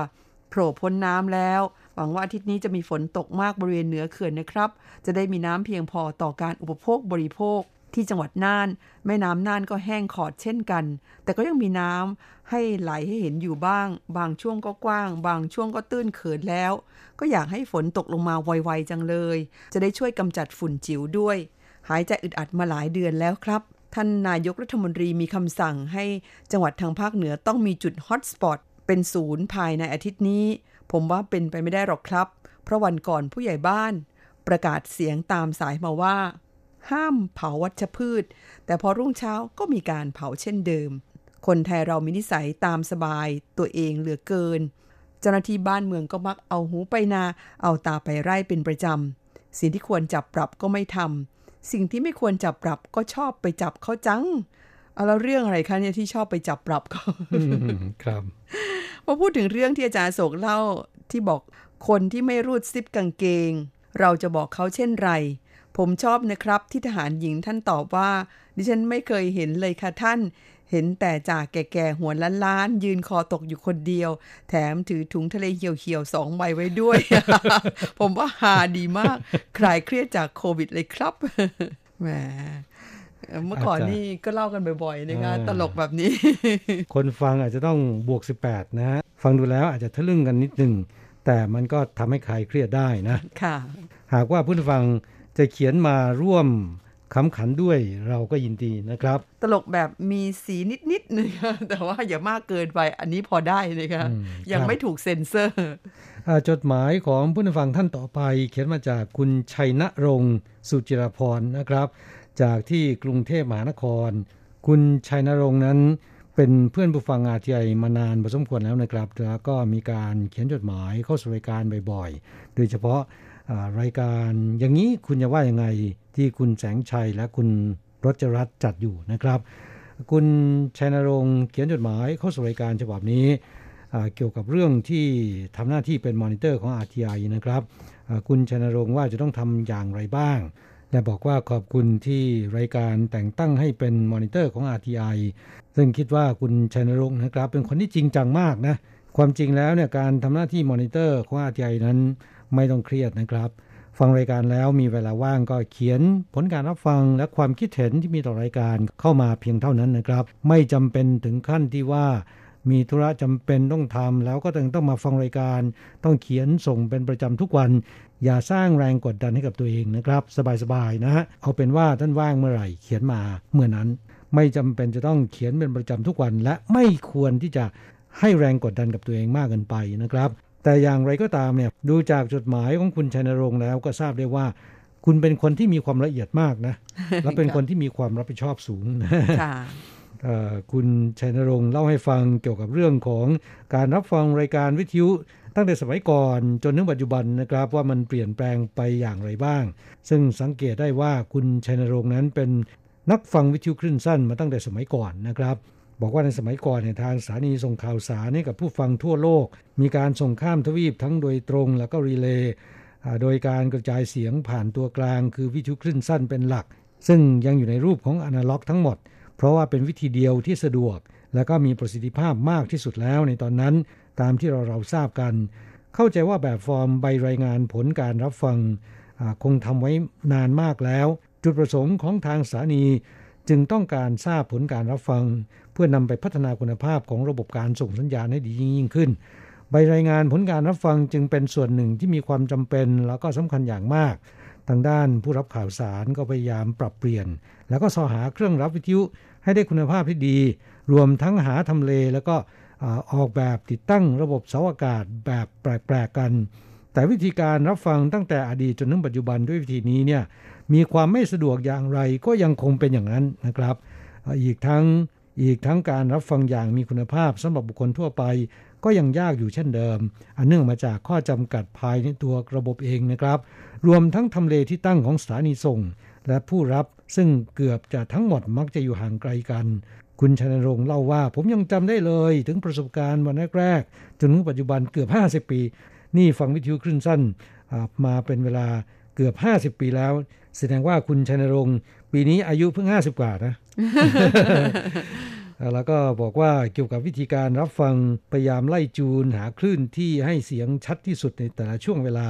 โผล่พ้นน้ำแล้ว หวังว่าอาทิตย์นี้จะมีฝนตกมากบริเวณเหนือเขื่อนนะครับ จะได้มีน้ำเพียงพอต่อการอุปโภคบริโภค ที่จังหวัดน่าน แม่น้ำน่านก็แห้งขอดเช่นกัน แต่ก็ยังมีน้ำให้ไหลให้เห็นอยู่บ้าง บางช่วงก็กว้าง บางช่วงก็ตื้นเขินแล้ว ก็อยากให้ฝนตกลงมาไวๆจังเลย จะได้ช่วยกำจัดฝุ่นจิ๋วด้วย หายใจอึดอัดมาหลายเดือนแล้วครับ ท่านนายกรัฐมนตรีมีคำสั่งให้จังหวัดทางภาคเหนือต้องมีจุดฮอตสปอตเป็นศูนย์ภายในอาทิตย์นี้ ผมว่าเป็นไปไม่ได้หรอกครับ เพราะวันก่อนผู้ใหญ่บ้าน ประกาศเสียงตามสายมาว่า ห้ามเผาวัชพืช แต่พอรุ่งเช้าก็มีการเผาเช่นเดิม คนไทยเรามีนิสัยตามสบายตัวเองเหลือเกิน เจ้าหน้าที่บ้านเมืองก็มักเอาหูไปนา เอาตาไปไร่เป็นประจำ สิ่งที่ควรจับปรับก็ไม่ทำ สิ่งที่ไม่ควรจับปรับก็ชอบไปจับเขาจัง เอาแล้วเรื่องอะไรคะเนี่ยที่ชอบไปจับปรับเขาครับพอพูดถึงเรื่องที่อาจารย์โศกเล่าที่บอกคนที่ไม่รูดซิปกางเกง เราจะบอกเขาเช่นไร ผมชอบนะครับที่ทหารหญิงท่านตอบว่า ดิฉันไม่เคยเห็นเลยค่ะท่าน เห็นแต่จ่าแก่ๆ หัวล้านๆ ยืนคอตกอยู่คนเดียว แถมถือถุงทะเลเหี่ยวๆสองใบไว้ด้วย ผมว่าฮาดีมาก คลายเครียดจากโควิดเลยครับแหมเมื่อก่อนนี่ก็เล่ากันบ่อยๆนะคะตลกแบบนี้ คนฟังอาจจะต้องบวก 18 นะฮะฟังดูแล้วอาจจะทะลึ่งกันนิดหนึ่งแต่มันก็ทำให้คลายเครียดได้นะ ค่ะ หากว่าผู้ฟัง จะเขียนมาร่วมขำขันด้วยเราก็ยินดีนะครับ ตลกแบบมีสีนิดๆนะคะแต่ว่าอย่ามากเกินไปอันนี้พอได้นะคะอืมยังครับไม่ถูกเซ็นเซอร์อ่าจดหมายของผู้ฟังท่านต่อไป เขียนมาจากคุณชัยนรงค์สุจิรพรนะครับ จากที่กรุงเทพมหานคร คุณชัยนรงค์นั้น เป็นเพื่อนผู้ฟัง RTI มานานพอสมควรแล้วนะครับแล้วก็มีการเขียนจดหมายเข้าสู่รายการบ่อยๆ โดยเฉพาะอ่า รายการอย่างนี้คุณจะว่ายังไงที่คุณแสงชัยและคุณรจรัตน์จัดอยู่นะครับ คุณชัยนรงค์เขียนจดหมายเข้าสู่รายการฉบับนี้เกี่ยวกับเรื่องที่ทำหน้าที่เป็นมอนิเตอร์ของ RTI นะครับคุณชนรงค์ว่าจะต้องทำอย่างไรบ้าง และบอกว่าขอบคุณที่รายการแต่งตั้งให้เป็นมอนิเตอร์ของ RTI ซึ่งคิดว่าคุณชนรงค์นะครับ เป็นคนที่จริงจังมากนะความจริงแล้วเนี่ยการทำหน้าที่มอนิเตอร์ของ RTI นั้น ไม่ต้องเครียดนะครับ ฟังรายการแล้วมีเวลาว่างก็เขียนผลการรับฟังและความคิดเห็นที่มีต่อรายการเข้ามาเพียงเท่านั้นนะครับ ไม่จำเป็นถึงขั้นที่ว่ามีธุระจำเป็นต้องทำแล้วก็ต้องต้องมาฟังรายการ ต้องเขียนส่งเป็นประจำทุกวัน อย่าสร้างแรงกดดันให้กับตัวเองนะครับ สบายๆนะฮะเอาเป็นว่าท่านว่างเมื่อไหร่เขียนมาเมื่อนั้น ไม่จำเป็นจะต้องเขียนเป็นประจำทุกวัน และไม่ควรที่จะให้แรงกดดันกับตัวเองมากเกินไปนะครับ แต่อย่างไรก็ตามเนี่ยดูจากจดหมายของคุณชัยนรงค์แล้วก็ทราบได้ว่า คุณเป็นคนที่มีความละเอียดมากนะ และเป็นคนที่มีความรับผิดชอบสูงค่ะเอ่อคุณชัยนรงค์เล่าให้ฟังเกี่ยวกับเรื่องของการรับฟังรายการวิทยุตั้งแต่สมัยก่อนจนถึงปัจจุบันนะครับว่ามันเปลี่ยนแปลงไปอย่างไรบ้าง ซึ่งสังเกตได้ว่าคุณชัยนรงค์นั้นเป็นนักฟังวิทยุคลื่นสั้นมาตั้งแต่สมัยก่อนนะครับ บอกว่าในสมัยก่อนเนี่ยทางสถานีส่งข่าวสารให้กับผู้ฟังทั่วโลก มีการส่งข้ามทวีปทั้งโดยตรงแล้วก็รีเลย์โดยการกระจายเสียงผ่านตัวกลาง คือวิทยุคลื่นสั้นเป็นหลัก ซึ่งยังอยู่ในรูปของอนาล็อกทั้งหมด เพราะว่าเป็นวิธีเดียวที่สะดวก และก็มีประสิทธิภาพมากที่สุดแล้วในตอนนั้น ตามที่เราเราทราบกัน เข้าใจว่าแบบฟอร์มใบรายงานผลการรับฟังคงทำไว้นานมากแล้ว จุดประสงค์ของทางสถานีจึงต้องการทราบผลการรับฟัง พื่อนำไปพัฒนาคุณภาพของระบบการส่งสัญญาณให้ดียิ่งขึ้น ใบรายงานผลการรับฟังจึงเป็นส่วนหนึ่งที่มีความจำเป็นแล้วก็สำคัญอย่างมาก ทางด้านผู้รับข่าวสารก็พยายามปรับเปลี่ยน แล้วก็สอหาเครื่องรับวิทยุให้ได้คุณภาพที่ดี รวมทั้งหาทำเลแล้วก็ออกแบบติดตั้งระบบเสาอากาศแบบแปลกๆกัน แต่วิธีการรับฟังตั้งแต่อดีตจนถึงปัจจุบันด้วยวิธีนี้เนี่ยมีความไม่สะดวกอย่างไรก็ยังคงเป็นอย่างนั้นนะครับ อีกทั้ง อีกทั้งการรับฟังอย่างมีคุณภาพสำหรับบุคคลทั่วไป ก็ยังยากอยู่เช่นเดิม อันเนื่องมาจากข้อจำกัดภายในตัวระบบเองนะครับ รวมทั้งทำเลที่ตั้งของสถานีส่ง และผู้รับซึ่งเกือบจะทั้งหมดมักจะอยู่ห่างไกลกัน คุณชนรงค์เล่าว่าผมยังจำได้เลย ถึงประสบการณ์วันแรกๆจนถึงปัจจุบันเกือบ 50 ปี นี่ฟังวิทยุคลื่นสั้นมาเป็นเวลาเกือบ 50 ปีแล้ว แสดงว่าคุณชนรงค์ ปีนี้อายุเพิ่ง50กว่านะ แล้วก็บอกว่าเกี่ยวกับวิธีการรับฟังพยายามไล่จูนหาคลื่นที่ให้เสียงชัดที่สุดในแต่ละช่วงเวลา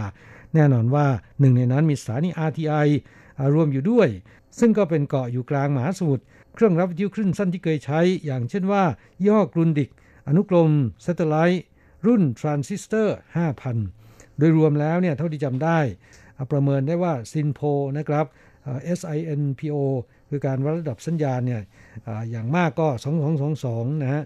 แน่นอนว่าหนึ่งในนั้นมีสถานี RTI รวมอยู่ด้วย ซึ่งก็เป็นเกาะอยู่กลางมหาสมุทรเครื่องรับวิทยุคลื่นสั้นที่เคยใช้ อย่างเช่นว่ายี่ห้อ Grundig อนุกรม Satellit รุ่นทรานซิสเตอร์ 5,000 โดยรวมแล้วเนี่ยเท่าที่จำได้ ประเมินได้ว่า SINPO นะครับ SINPO คือการวัดระดับสัญญาณเนี่ยอย่างมากก็ 2222 นะฮะ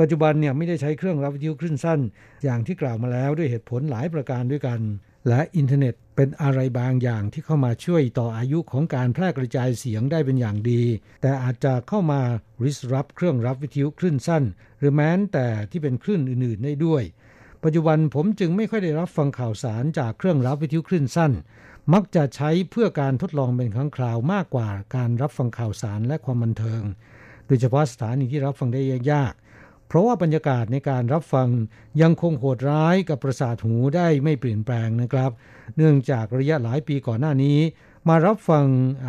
ปัจจุบันเนี่ยไม่ได้ใช้เครื่องรับวิทยุคลื่นสั้น อย่างที่กล่าวมาแล้วด้วยเหตุผลหลายประการด้วยกัน และอินเทอร์เน็ตเป็นอะไรบางอย่างที่เข้ามาช่วยต่ออายุของการแพร่กระจายเสียงได้เป็นอย่างดี แต่อาจจะเข้ามา disrupt เครื่องรับวิทยุคลื่นสั้น หรือแม้แต่ที่เป็นคลื่นอื่นๆได้ด้วย ปัจจุบันผมจึงไม่ค่อยได้รับฟังข่าวสารจากเครื่องรับวิทยุคลื่นสั้น มักจะใช้เพื่อการทดลองเป็นครั้งคราวมากกว่าการรับฟังข่าวสารและความบันเทิง โดยเฉพาะสถานีที่รับฟังได้ยากเพราะว่าบรรยากาศในการรับฟังยังคงโหดร้ายกับประสาทหูได้ไม่เปลี่ยนแปลงนะครับ เนื่องจากระยะหลายปีก่อนหน้านี้ มารับฟัง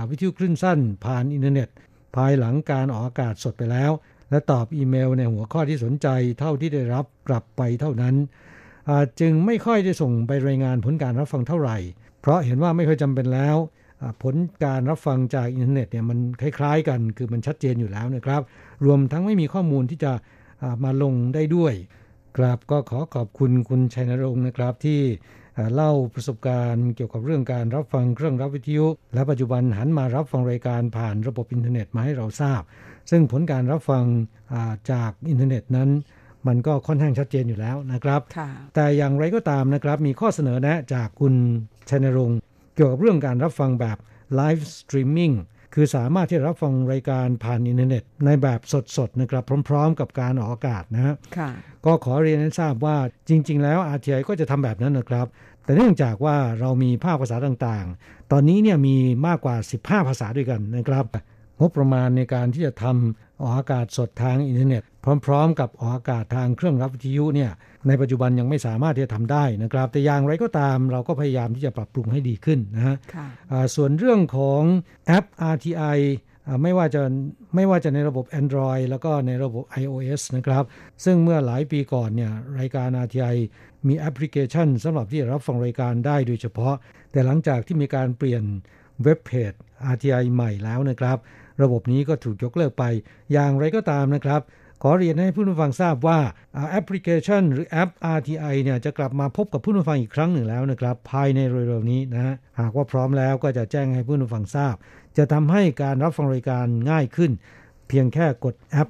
วิทยุคลื่นสั้น ผ่านอินเทอร์เน็ต ภายหลังการออกอากาศสดไปแล้ว และตอบอีเมลในหัวข้อที่สนใจเท่าที่ได้รับกลับไปเท่านั้น จึงไม่ค่อยได้ส่งไปรายงานผลการรับฟังเท่าไหร่ เพราะเห็นว่าไม่ค่อยจำเป็นแล้วผลการรับฟังจากอินเทอร์เน็ตเนี่ยมันคล้าย ๆ กันคือมันชัดเจนอยู่แล้วนะครับ รวมทั้งไม่มีข้อมูลที่จะมาลงได้ด้วยครับก็ขอขอบคุณคุณชัยนรงค์นะครับที่เล่าประสบการณ์เกี่ยวกับเรื่องการรับฟังเครื่องรับวิทยุ และปัจจุบันหันมารับฟังรายการผ่านระบบอินเทอร์เน็ตมาให้เราทราบ ซึ่งผลการรับฟังจากอินเทอร์เน็ตนั้น มันก็ค่อนข้างชัดเจนอยู่แล้วนะครับ แต่อย่างไรก็ตามนะครับมีข้อเสนอแนะจากคุณ ชัยนรงค์เกี่ยวกับเรื่องการรับฟังแบบ live streaming คือสามารถที่รับฟังรายการผ่านอินเทอร์เน็ต ในแบบสดๆนะครับพร้อม ๆ กับการออกอากาศนะฮะก็ขอเรียนให้ทราบว่าจริง ๆ แล้ว RTI ก็จะทำแบบนั้นนะครับ แต่เนื่องจากว่าเรามีภาคภาษาต่างๆ ตอนนี้เนี่ยมีมากกว่า 15 ภาษาด้วยกันนะครับ งบประมาณในการที่จะทำออกอากาศสดทางอินเทอร์เน็ต พร้อม ๆ กับออกอากาศทางเครื่องรับวิทยุเนี่ยในปัจจุบันยังไม่สามารถที่จะทำได้นะครับ แต่อย่างไรก็ตามเราก็พยายามที่จะปรับปรุงให้ดีขึ้นนะฮะส่วนเรื่องของแอป RTI ไม่ว่าจะไม่ว่าจะในระบบ Android แล้วก็ในระบบ iOS นะครับ ซึ่งเมื่อหลายปีก่อนเนี่ยรายการ RTI มีแอปพลิเคชันสำหรับที่จะรับฟังรายการได้โดยเฉพาะ แต่หลังจากที่มีการเปลี่ยนเว็บเพจ RTI ใหม่แล้วนะครับ ระบบนี้ก็ถูกยกเลิกไป อย่างไรก็ตามนะครับ ขอเรียนให้ผู้ฟังทราบว่าแอปพลิเคชัน หรือแอป RTI เนี่ยจะกลับมาพบกับผู้ฟังอีกครั้งหนึ่งแล้วนะครับ ภายในเร็วๆนี้นะหากว่าพร้อมแล้วก็จะแจ้งให้ผู้ฟังทราบ จะทำให้การรับฟังรายการง่ายขึ้น เพียงแค่กดแอป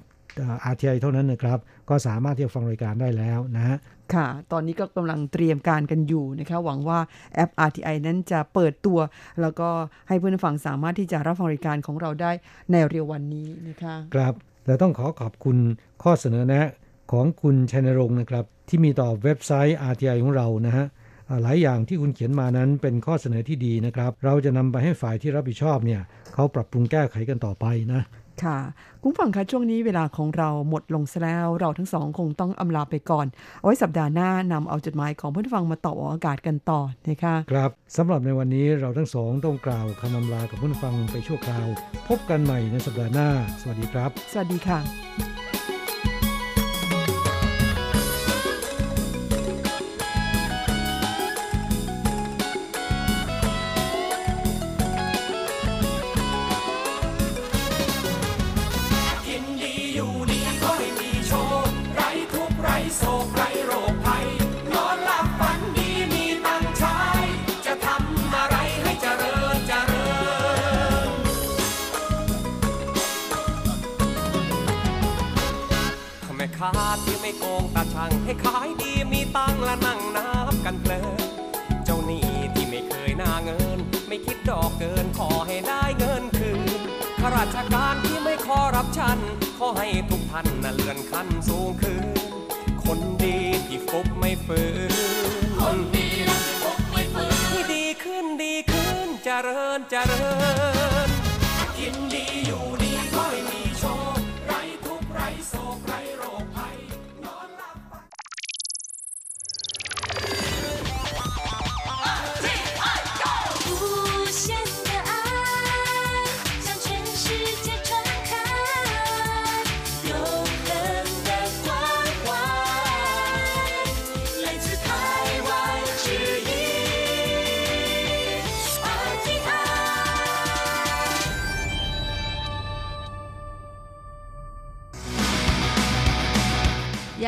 RTI เท่านั้นนะครับ ก็สามารถที่จะฟังรายการได้แล้วนะฮะค่ะ ตอนนี้ก็กำลังเตรียมการกันอยู่นะคะ หวังว่าแอป RTI นั้นจะเปิดตัว แล้วก็ให้ผู้ฟังสามารถที่จะรับฟังรายการของเราได้ในเร็ววันนี้นะคะ ครับและต้องขอขอบคุณข้อเสนอแนะของคุณชัยนรงค์นะครับ ที่มีต่อเว็บไซต์ RTI ของเรานะฮะหลายอย่างที่คุณเขียนมานั้นเป็นข้อเสนอที่ดีนะครับ เราจะนำไปให้ฝ่ายที่รับผิดชอบเนี่ยเขาปรับปรุงแก้ไขกันต่อไปนะ ค่ะ คุณฟังคะช่วงนี้เวลาของเราหมดลงแล้ว เราทั้งสองคงต้องอำลาไปก่อน เอาไว้สัปดาห์หน้านำเอาจดหมายของเพื่อนฟังมาต่ออากาศกันต่อนะคะครับสำหรับในวันนี้เราทั้งสองต้องกล่าวคำอำลากับเพื่อนฟังไปชั่วคราว พบกันใหม่ในสัปดาห์หน้า สวัสดีครับ สวัสดีค่ะ ตาช่างให้ขายดีมีตังและนั่งนับกันเพลินจหนี้ที่ไม่เคยน่าเงิน ไม่คิดดอกเกินขอให้ได้เงินคืนข้าราชการที่ไม่ขอรับชัน ขอให้ทุกท่านน่ะเลื่อนขั้นสูงขึ้น คนดีที่ฟุบไม่ฝืนคนดีที่ฟุบไม่ฝืนที่ดีขึ้นดีขึ้นเจริญเจริญ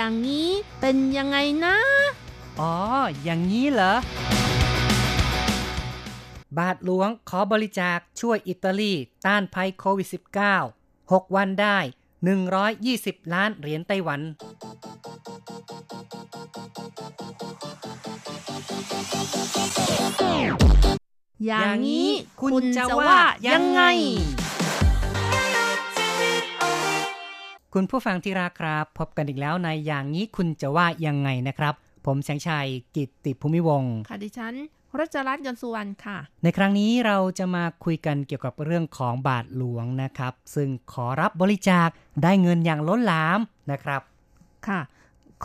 อย่างนี้เป็นยังไงนะ อ๋อ อย่างนี้เหรอ บาทหลวงขอบริจาคช่วยอิตาลีต้านภัยโควิด -19 6 วันได้ 120 ล้านเหรียญไต้หวัน อย่างนี้คุณคุณจะจะว่าว่ายัยังงไง คุณผู้ฟังที่รักครับ พบกันอีกแล้วในอย่างนี้คุณจะว่ายังไงนะครับ ผมแสงชัยกิตติภูมิวงศ์ค่ะดิฉันรัชรัตน์ยนต์สุวรรณค่ะ ในครั้งนี้เราจะมาคุยกันเกี่ยวกับเรื่องของบาทหลวงนะครับ ซึ่งขอรับบริจาคได้เงินอย่างล้นหลามนะครับ ค่ะ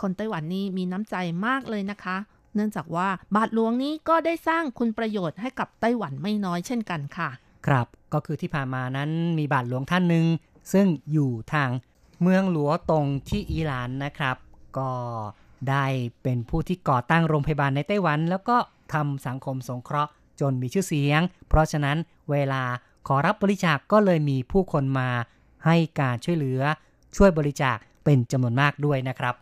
คนไต้หวันนี่มีน้ำใจมากเลยนะคะ เนื่องจากว่าบาทหลวงนี้ก็ได้สร้างคุณประโยชน์ให้กับไต้หวันไม่น้อยเช่นกันค่ะ ครับก็คือที่ผ่านมานั้นมีบาทหลวงท่านหนึ่งซึ่งอยู่ทาง เมืองหลัวตงที่อิหร่านนะครับ ก็ได้เป็นผู้ที่ก่อตั้งโรงพยาบาลในไต้หวัน แล้วก็ทำสังคมสงเคราะห์จนมีชื่อเสียง เพราะฉะนั้นเวลาขอรับบริจาคก็เลยมีผู้คนมาให้การช่วยเหลือ ช่วยบริจาคเป็นจำนวนมากด้วยนะครับ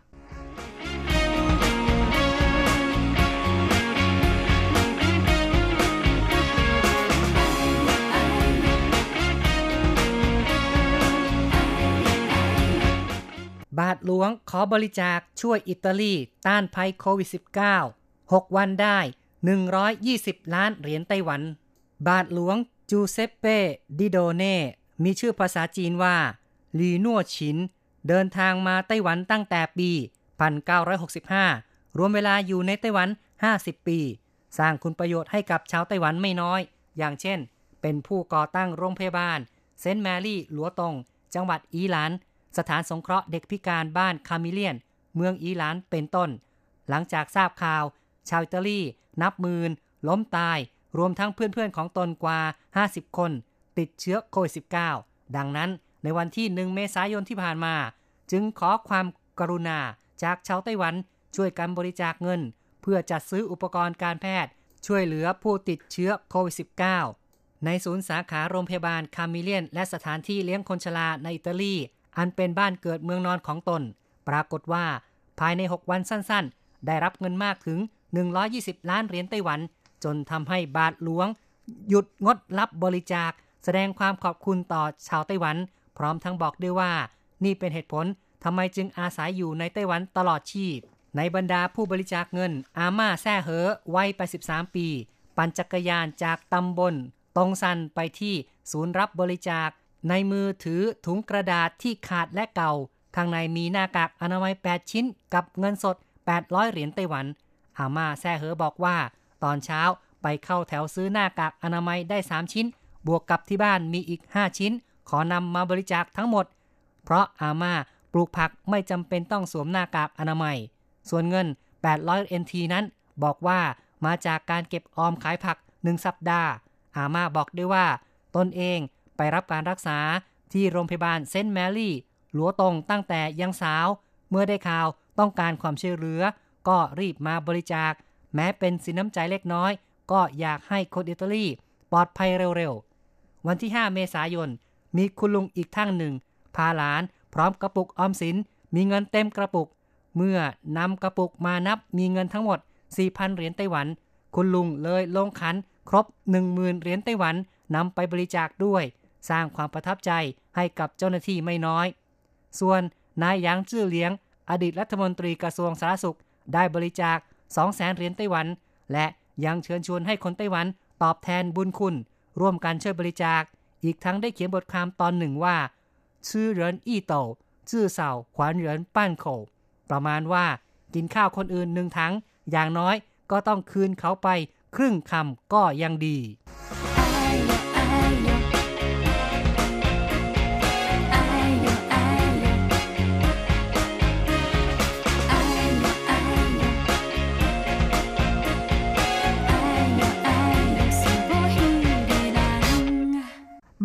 บาทหลวงขอบริจาคช่วยอิตาลี ต้านภัยโควิด -19 6 วันได้ 120 ล้านเหรียญไต้หวัน บาทหลวงจูเซปเป้ดิโดเน่ มีชื่อภาษาจีนว่าลีนัวชิน เดินทางมาไต้หวันตั้งแต่ปี 1965 รวมเวลาอยู่ในไต้หวัน 50 ปี สร้างคุณประโยชน์ให้กับชาวไต้หวันไม่น้อย อย่างเช่น เป็นผู้ก่อตั้งโรงพยาบาล เซนต์แมรี่หลัวตง จังหวัดอีหลาน สถานสงเคราะห์เด็กพิการบ้านคามิเลียน เมืองอีหลานเป็นต้น หลังจากทราบข่าว ชาวอิตาลีนับหมื่นล้มตาย รวมทั้งเพื่อนๆของตนกว่า 50 คน ติดเชื้อโควิด -19 ดังนั้นในวันที่ 1 เมษายนที่ผ่านมา จึงขอความกรุณาจากชาวไต้หวันช่วยกันบริจาคเงิน เพื่อจัดซื้ออุปกรณ์การแพทย์ ช่วยเหลือผู้ติดเชื้อโควิด -19 ในศูนย์สาขาโรงพยาบาลคามิเลียน และสถานที่เลี้ยงคนชราในอิตาลี อันเป็นบ้านเกิดเมืองนอนของตน ปรากฏว่า ภายใน 6 วันสั้นๆ ได้รับเงินมากถึง 120 ล้านเหรียญไต้หวัน จนทำให้บาทหลวง หยุดงดรับบริจาค แสดงความขอบคุณต่อชาวไต้หวัน พร้อมทั้งบอกด้วยว่า นี่เป็นเหตุผลทำไมจึงอาศัยอยู่ในไต้หวันตลอดชีพ ในบรรดาผู้บริจาคเงิน อาม่าแซ่เหอวัย83 ปี ปั่นจักรยานจากตำบล ตงซันไปที่ศูนย์รับบริจาค ในมือถือถุงกระดาษที่ขาดและเก่า ข้างในมีหน้ากากอนามัย 8 ชิ้น กับเงินสด 800 เหรียญไต้หวัน อาม่าแซ่เหอบอกว่า ตอนเช้าไปเข้าแถวซื้อหน้ากากอนามัยได้ 3 ชิ้น บวกกับที่บ้านมีอีก 5 ชิ้น ขอนำมาบริจาคทั้งหมด เพราะอาม่าปลูกผักไม่จำเป็นต้องสวมหน้ากากอนามัย ส่วนเงิน 800 NT นั้น บอกว่ามาจากการเก็บออมขายผัก 1 สัปดาห์ อาม่าบอกด้วยว่า ตนเอง ไปรับการรักษาที่โรงพยาบาลเซนต์แมรี่ หลัวตรงตั้งแต่ยังสาว เมื่อได้ข่าวต้องการความช่วยเหลือ ก็รีบมาบริจาค แม้เป็นสินน้ำใจเล็กน้อย ก็อยากให้คนอิตาลีปลอดภัยเร็วๆ วันที่ 5 เมษายน มีคุณลุงอีกท่านหนึ่ง พาหลานพร้อมกระปุกออมสิน มีเงินเต็มกระปุก เมื่อนำกระปุกมานับมีเงินทั้งหมด 4,000 เหรียญไต้หวัน คุณลุงเลยลงขันครบ 10,000 เหรียญไต้หวันนำไปบริจาคด้วย สร้างความประทับใจให้กับเจ้าหน้าที่ไม่น้อย ส่วนนายหยางจื้อเลี้ยง อดีตรัฐมนตรีกระทรวงสาธารณสุข ได้บริจาค200,000เหรียญไต้หวัน และยังเชิญชวนให้คนไต้หวันตอบแทนบุญคุณ ร่วมกันช่วยบริจาค อีกทั้งได้เขียนบทความตอนหนึ่งว่า ชื่อเหรินอี้โตจื้อเสาขวานเหรินป้านโขประมาณว่ากินข้าวคนอื่นหนึ่งทั้งอย่างน้อยก็ต้องคืนเขาไปครึ่งคำก็ยังดี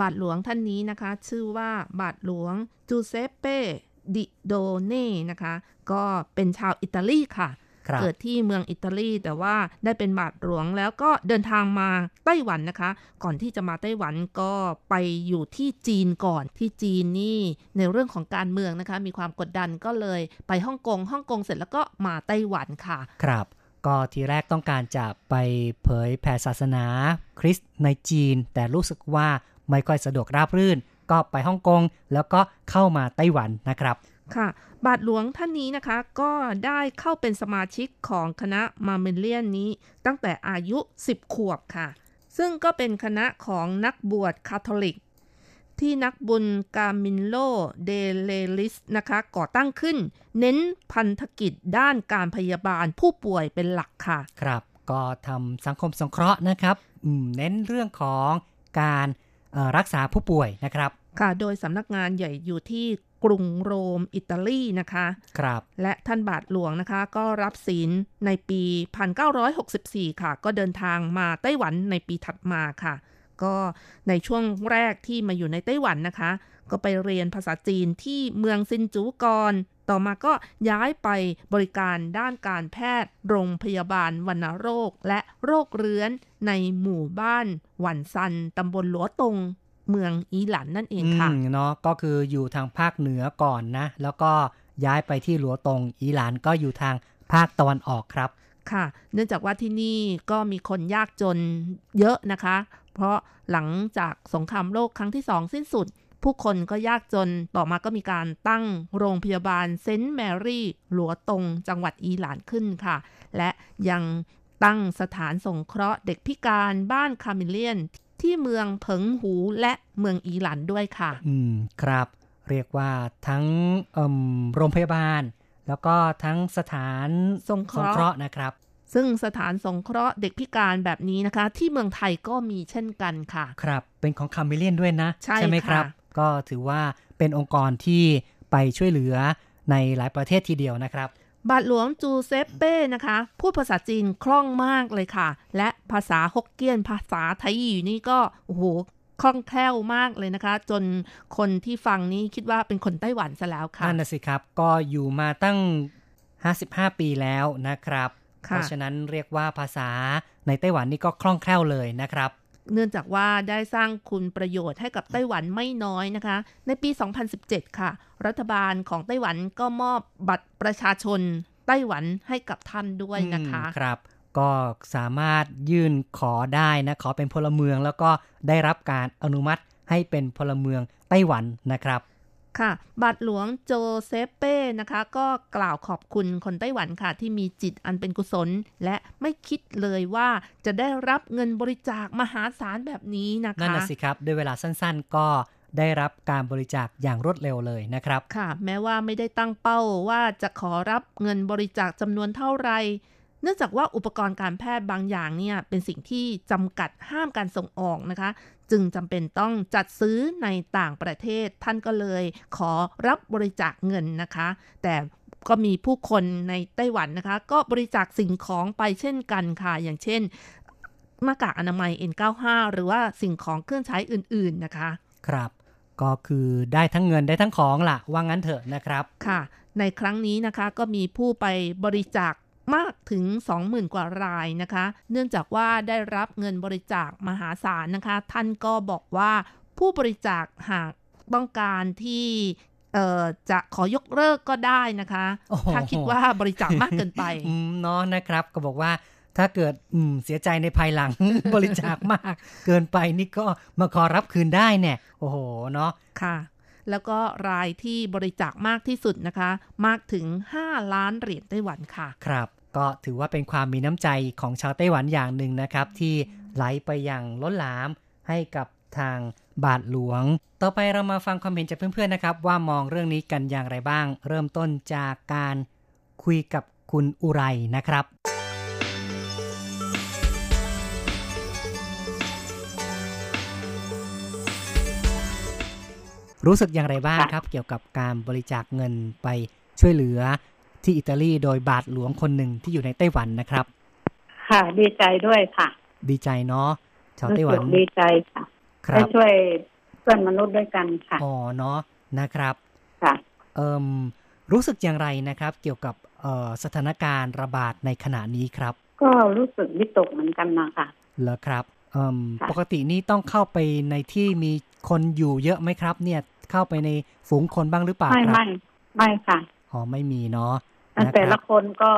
บาทหลวงท่านนี้นะคะ ชื่อว่าบาทหลวงจูเซปเป้ดิโดเน่นะคะ ก็เป็นชาวอิตาลีค่ะครับเกิดที่เมืองอิตาลีแต่ว่าได้เป็นบาทหลวงแล้วก็เดินทางมาไต้หวันนะคะ ก่อนที่จะมาไต้หวันก็ไปอยู่ที่จีนก่อนที่จีนนี่ในเรื่องของการเมืองนะคะ มีความกดดันก็เลยไปฮ่องกงฮ่องกงเสร็จแล้วก็มาไต้หวันค่ะ ครับ ก็ทีแรกต้องการจะไปเผยแผ่ศาสนาคริสต์ในจีน แต่รู้สึกว่า ไม่ค่อยสะดวกราบรื่น ก็ไปฮ่องกงแล้วก็เข้ามาไต้หวันนะครับค่ะ บาทหลวงท่านนี้นะคะก็ได้เข้าเป็นสมาชิกของคณะมาเมเลียนนี้ ตั้งแต่อายุ 10 ขวบค่ะ ซึ่งก็เป็นคณะของนักบวชคาทอลิก ที่นักบุญกามินโลเดเลลิสนะคะก่อตั้งขึ้น เน้นพันธกิจด้านการพยาบาลผู้ป่วยเป็นหลักค่ะ ครับ ก็ทำสังคมสงเคราะห์นะครับอืมเน้นเรื่องของการเอ่อ รักษาผู้ป่วยนะครับ ค่ะ โดยสำนักงานใหญ่อยู่ที่กรุงโรม อิตาลีนะคะ ครับ และท่านบาทหลวงนะคะ ก็รับศีลในปี 1964 ค่ะ ก็เดินทางมาไต้หวันในปีถัดมาค่ะ ก็ในช่วงแรกที่มาอยู่ในไต้หวันนะคะ ก็ไปเรียนภาษาจีนที่เมืองซินจูก่อน ต่อมาก็ย้ายไปบริการด้านการแพทย์ โรงพยาบาลวัณโรค และโรคเรื้อนในหมู่บ้านหวันซันตำบลหลัวตงเมืองอีหลันนั่นเองค่ะอืมเนาะก็คืออยู่ทางภาคเหนือก่อนนะ แล้วก็ย้ายไปที่หลัวตงอีหลานก็อยู่ทางภาคตะวันออกครับค่ะ เนื่องจากว่าที่นี่ก็มีคนยากจนเยอะนะคะ เพราะหลังจากสงครามโลกครั้งที่สองสิ้นสุด ผู้คนก็ยากจน ต่อมาก็มีการตั้งโรงพยาบาลเซนต์แมรี่หลัวตง จังหวัดอีหลานขึ้นค่ะ และยังตั้งสถานสงเคราะห์เด็กพิการบ้านคาเมเลียน ที่เมืองเผิงหูและเมืองอีหลันด้วยค่ะ อืม ครับ เรียกว่าทั้งเอิ่มโรงพยาบาล แล้วก็ทั้งสถานสงเคราะห์นะครับซึ่งสถานสงเคราะห์เด็กพิการแบบนี้นะคะ ที่เมืองไทยก็มีเช่นกันค่ะ ครับ เป็นของคาเมเลียนด้วยนะ ใช่ไหมครับค่ะ ก็ถือว่าเป็นองค์กรที่ไปช่วยเหลือในหลายประเทศทีเดียวนะครับบาทหลวงจูเซปเป้นะคะ พูดภาษาจีนคล่องมากเลยค่ะ และภาษาฮกเกี้ยนภาษาไทยอยู่นี่ก็โอ้โหคล่องแคล่วมากเลยนะคะ จนคนที่ฟังนี้คิดว่าเป็นคนไต้หวันซะแล้วค่ะนั่นนะสิครับ ก็อยู่มาตั้ง 55 ปีแล้วนะครับค่ะเพราะฉะนั้นเรียกว่าภาษาในไต้หวันนี่ก็คล่องแคล่วเลยนะครับ เนื่องจากว่าได้สร้างคุณประโยชน์ให้กับไต้หวันไม่น้อยนะคะ ในปี 2017 ค่ะ รัฐบาลของไต้หวันก็มอบบัตรประชาชนไต้หวันให้กับท่านด้วยนะคะครับก็สามารถยื่นขอได้นะขอเป็นพลเมืองแล้วก็ได้รับการอนุมัติให้เป็นพลเมืองไต้หวันนะครับ ค่ะ บาทหลวงโจเซปเป้นะคะ ก็กล่าวขอบคุณคนไต้หวันค่ะ ที่มีจิตอันเป็นกุศล และไม่คิดเลยว่าจะได้รับเงินบริจาคมหาศาลแบบนี้นะคะนั่นนะสิครับ ด้วยเวลาสั้นๆก็ได้รับการบริจาคอย่างรวดเร็วเลยนะครับ ค่ะ แม้ว่าไม่ได้ตั้งเป้าว่าจะขอรับเงินบริจาคจำนวนเท่าไหร เนื่องจากว่าอุปกรณ์การแพทย์บางอย่างเนี่ยเป็นสิ่งที่จำกัดห้ามการส่งออกนะคะ จึงจำเป็นต้องจัดซื้อในต่างประเทศ ท่านก็เลยขอรับบริจาคเงินนะคะ แต่ก็มีผู้คนในไต้หวันนะคะ ก็บริจาคสิ่งของไปเช่นกันค่ะ อย่างเช่นหน้ากากอนามัย N95 หรือว่าสิ่งของเครื่องใช้อื่น ๆนะคะ ครับ ก็คือได้ทั้งเงินได้ทั้งของล่ะ ว่างั้นเถอะนะครับ ค่ะ ในครั้งนี้นะคะก็มีผู้ไปบริจาค มากถึง 20,000 กว่ารายนะคะ เนื่องจากว่าได้รับเงินบริจาคมหาศาลนะคะ ท่านก็บอกว่าผู้บริจาคหากต้องการที่เอ่อจะขอยกเลิกก็ได้นะคะโอ้โหถ้าคิดว่าบริจาคมากเกินไปอืมเนาะนะครับก็บอกว่าถ้าเกิดอืมเสียใจในภายหลังบริจาคมาก เกินไปนี่ก็มาขอรับคืนได้เนี่ย โอ้โหเนาะค่ะ แล้วก็รายที่บริจาคมากที่สุดนะคะ มากถึง 5 ล้านเหรียญไต้หวันค่ะ ครับ ก็ถือว่าเป็นความมีน้ำใจของชาวไต้หวันอย่างหนึ่งนะครับ ที่ไหลไปอย่างล้นหลามให้กับทางบาทหลวง ต่อไปเรามาฟังความเห็นจากเพื่อนๆนะครับ ว่ามองเรื่องนี้กันอย่างไรบ้าง เริ่มต้นจากการคุยกับคุณอุไรนะครับ รู้สึกอย่างไรบ้างครับ เกี่ยวกับการบริจาคเงินไปช่วยเหลือที่อิตาลีโดยบาทหลวงคนหนึ่งที่อยู่ในไต้หวันนะครับ ค่ะ ดีใจด้วยค่ะ ดีใจเนาะชาวรู้ไต้หวัสึนกดีใจค่ะครัได้บช่วยเพื่อนมนุษย์ด้วยกันค่ะอ๋อเนาะนะครับค่ะเอ่มรู้สึกอย่างไรนะครับ เกี่ยวกับเอ่อสถานการณ์ระบาดในขณะนี้ครับ ก็รู้สึกวิตกเหมือนกันนะคะเหรอครับเอ่มค่ะปกตินี่ต้องเข้าไปในที่มีคนอยู่เยอะไหมครับ เนี่ย เข้าไปในฝูงคนบ้างหรือเปล่าไม่ครับไม่ไม่ค่ะอ๋อไม่มีเนาะแต่แต่นะคละรับคนก็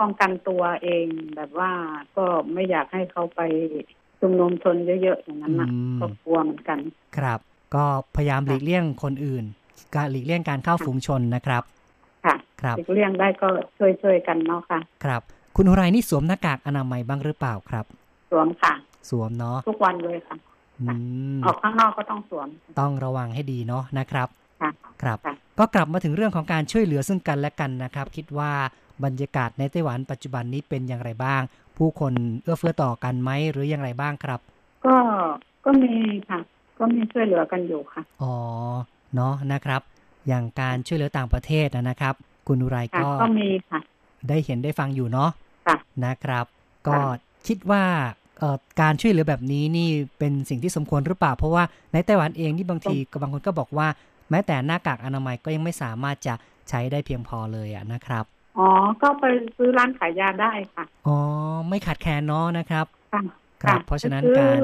ป้องกันตัวเองแบบว่าก็ไม่อยากให้เขาไปชุมนุมชนเยอะๆอย่างนั้นนะอืมก็กลัวเหมือนกัน ครับ ก็พยายามหลีกเลี่ยงคนอื่น การหลีกเลี่ยงการเข้าฝูงชนนะครับ ค่ะ ครับหลีกเลี่ยงได้ก็ช่วยช่วยๆกันเนาะค่ะ ครับ คุณอุไรนี่สวมหน้ากากอนามัยบ้างหรือเปล่าครับ สวมค่ะ สวมเนาะทุกวันเลยค่ะ อืมออกข้างนอกก็ต้องสวม ต้องระวังให้ดีเนาะนะครับค่ะครับค่ะก็กลับมาถึงเรื่องของการช่วยเหลือซึ่งกันและกันนะครับ คิดว่าบรรยากาศในไต้หวันปัจจุบันนี้เป็นอย่างไรบ้าง ผู้คนเอื้อเฟื้อต่อกันไหมหรืออย่างไรบ้างครับ ก็ก็มีค่ะ ก็มีช่วยเหลือกันอยู่ค่ะอ๋อเนาะนะครับ อย่างการช่วยเหลือต่างประเทศนะครับ คุณอุไรค่ะก็ก็มีค่ะ ได้เห็นได้ฟังอยู่เนาะค่ะนะครับ ก็ค่ะคิดว่าเอ่อ การช่วยเหลือแบบนี้นี่เป็นสิ่งที่สมควรหรือเปล่า เพราะว่าในไต้หวันเองนี่บางทีบางคนก็บอกว่า แม้แต่หน้ากากอนามัยก็ยังไม่สามารถจะใช้ได้เพียงพอเลยอะนะครับอ๋อก็ไปซื้อร้านขายยาได้ค่ะอ๋อไม่ขาดแคลนเนาะนะครับค่ะครับค่ะเพราะฉะนั้นคือการ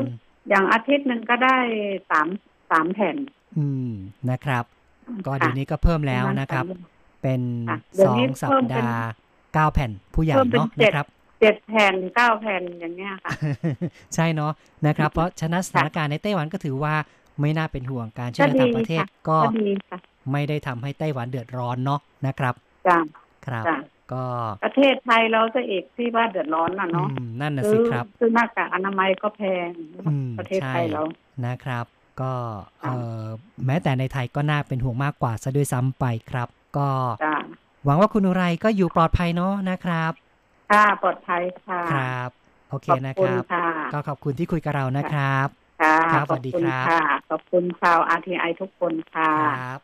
อย่างอาทิตย์หนึ่งก็ได้สามสามแผ่น อืมนะครับ ก็ค่ะเดี๋ยวนี้ก็เพิ่มแล้วนะครับ เป็นค่ะเดี๋ยสวอนี้งสัปเพิ่มเป็นดาห์เก้าแผ่นผู้ใหญ่เพิ่มเป็นเนาะเจ็ดนะครับ เจ็ดแผ่นเก้าแผ่นอย่างเงี้ยค่ะ ใช่เนาะนะครับ เพราะฉะนั้นสถานการณ์ในไต้หวันก็ถือว่าไม่น่าเป็นห่วงการช่วยเหลือต่างประเทศก็ก็ดีค่ะไม่ได้ทำให้ไต้หวันเดือดร้อนเนาะนะครับจ้ะครับจ้ะก็ประเทศไทยเราจะเอกที่ว่าเดือดร้อนน่ะอืเนาะมนั่นน่ะซื้สิอครับซื้อหน้ากากอนามัยก็แพงอืมประเทศไทยใช่เรานะครับ ก็ค่ะเอ่อแม้แต่ในไทยก็น่าเป็นห่วงมากกว่าซะด้วยซ้ำไปครับ ก็จ้ะหวังว่าคุณอุไรก็อยู่ปลอดภัยเนาะนะครับ ค่ะปลอดภัยค่ะครับโอเคขอบนะคุคณรับค่ะก็ขอบคุณที่คุยกับเรานะครับค่ะครับขอบสวัสดีคุณครับค่ะขอบคุณชาว RTI ทุกคนค่ะครับ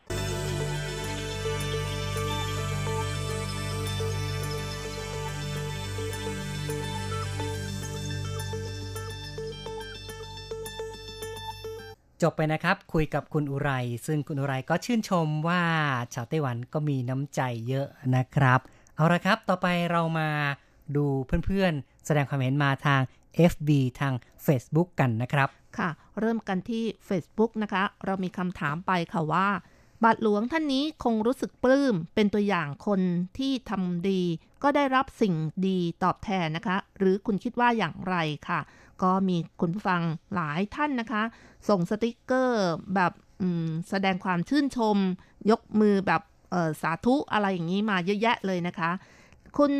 จบไปนะครับคุยกับคุณอุไร ซึ่งคุณอุไรก็ชื่นชมว่าชาวไต้หวันก็มีน้ำใจเยอะนะครับ เอาละครับ ต่อไปเรามา ดูเพื่อนๆ แสดงความเห็นมาทาง FB ทาง Facebook กันนะครับ ค่ะ เริ่มกันที่ Facebook นะคะ เรามีคำถามไปค่ะว่า บาทหลวงท่านนี้คงรู้สึกปลื้ม เป็นตัวอย่างคนที่ทำดี ก็ได้รับสิ่งดีตอบแทนนะคะ หรือคุณคิดว่าอย่างไรค่ะ ก็มีคุณผู้ฟังหลายท่านนะคะ ส่งสติกเกอร์แบบแสดงความชื่นชม ยกมือแบบสาธุอะไรอย่างนี้มาเยอะแยะเลยนะคะ คุณ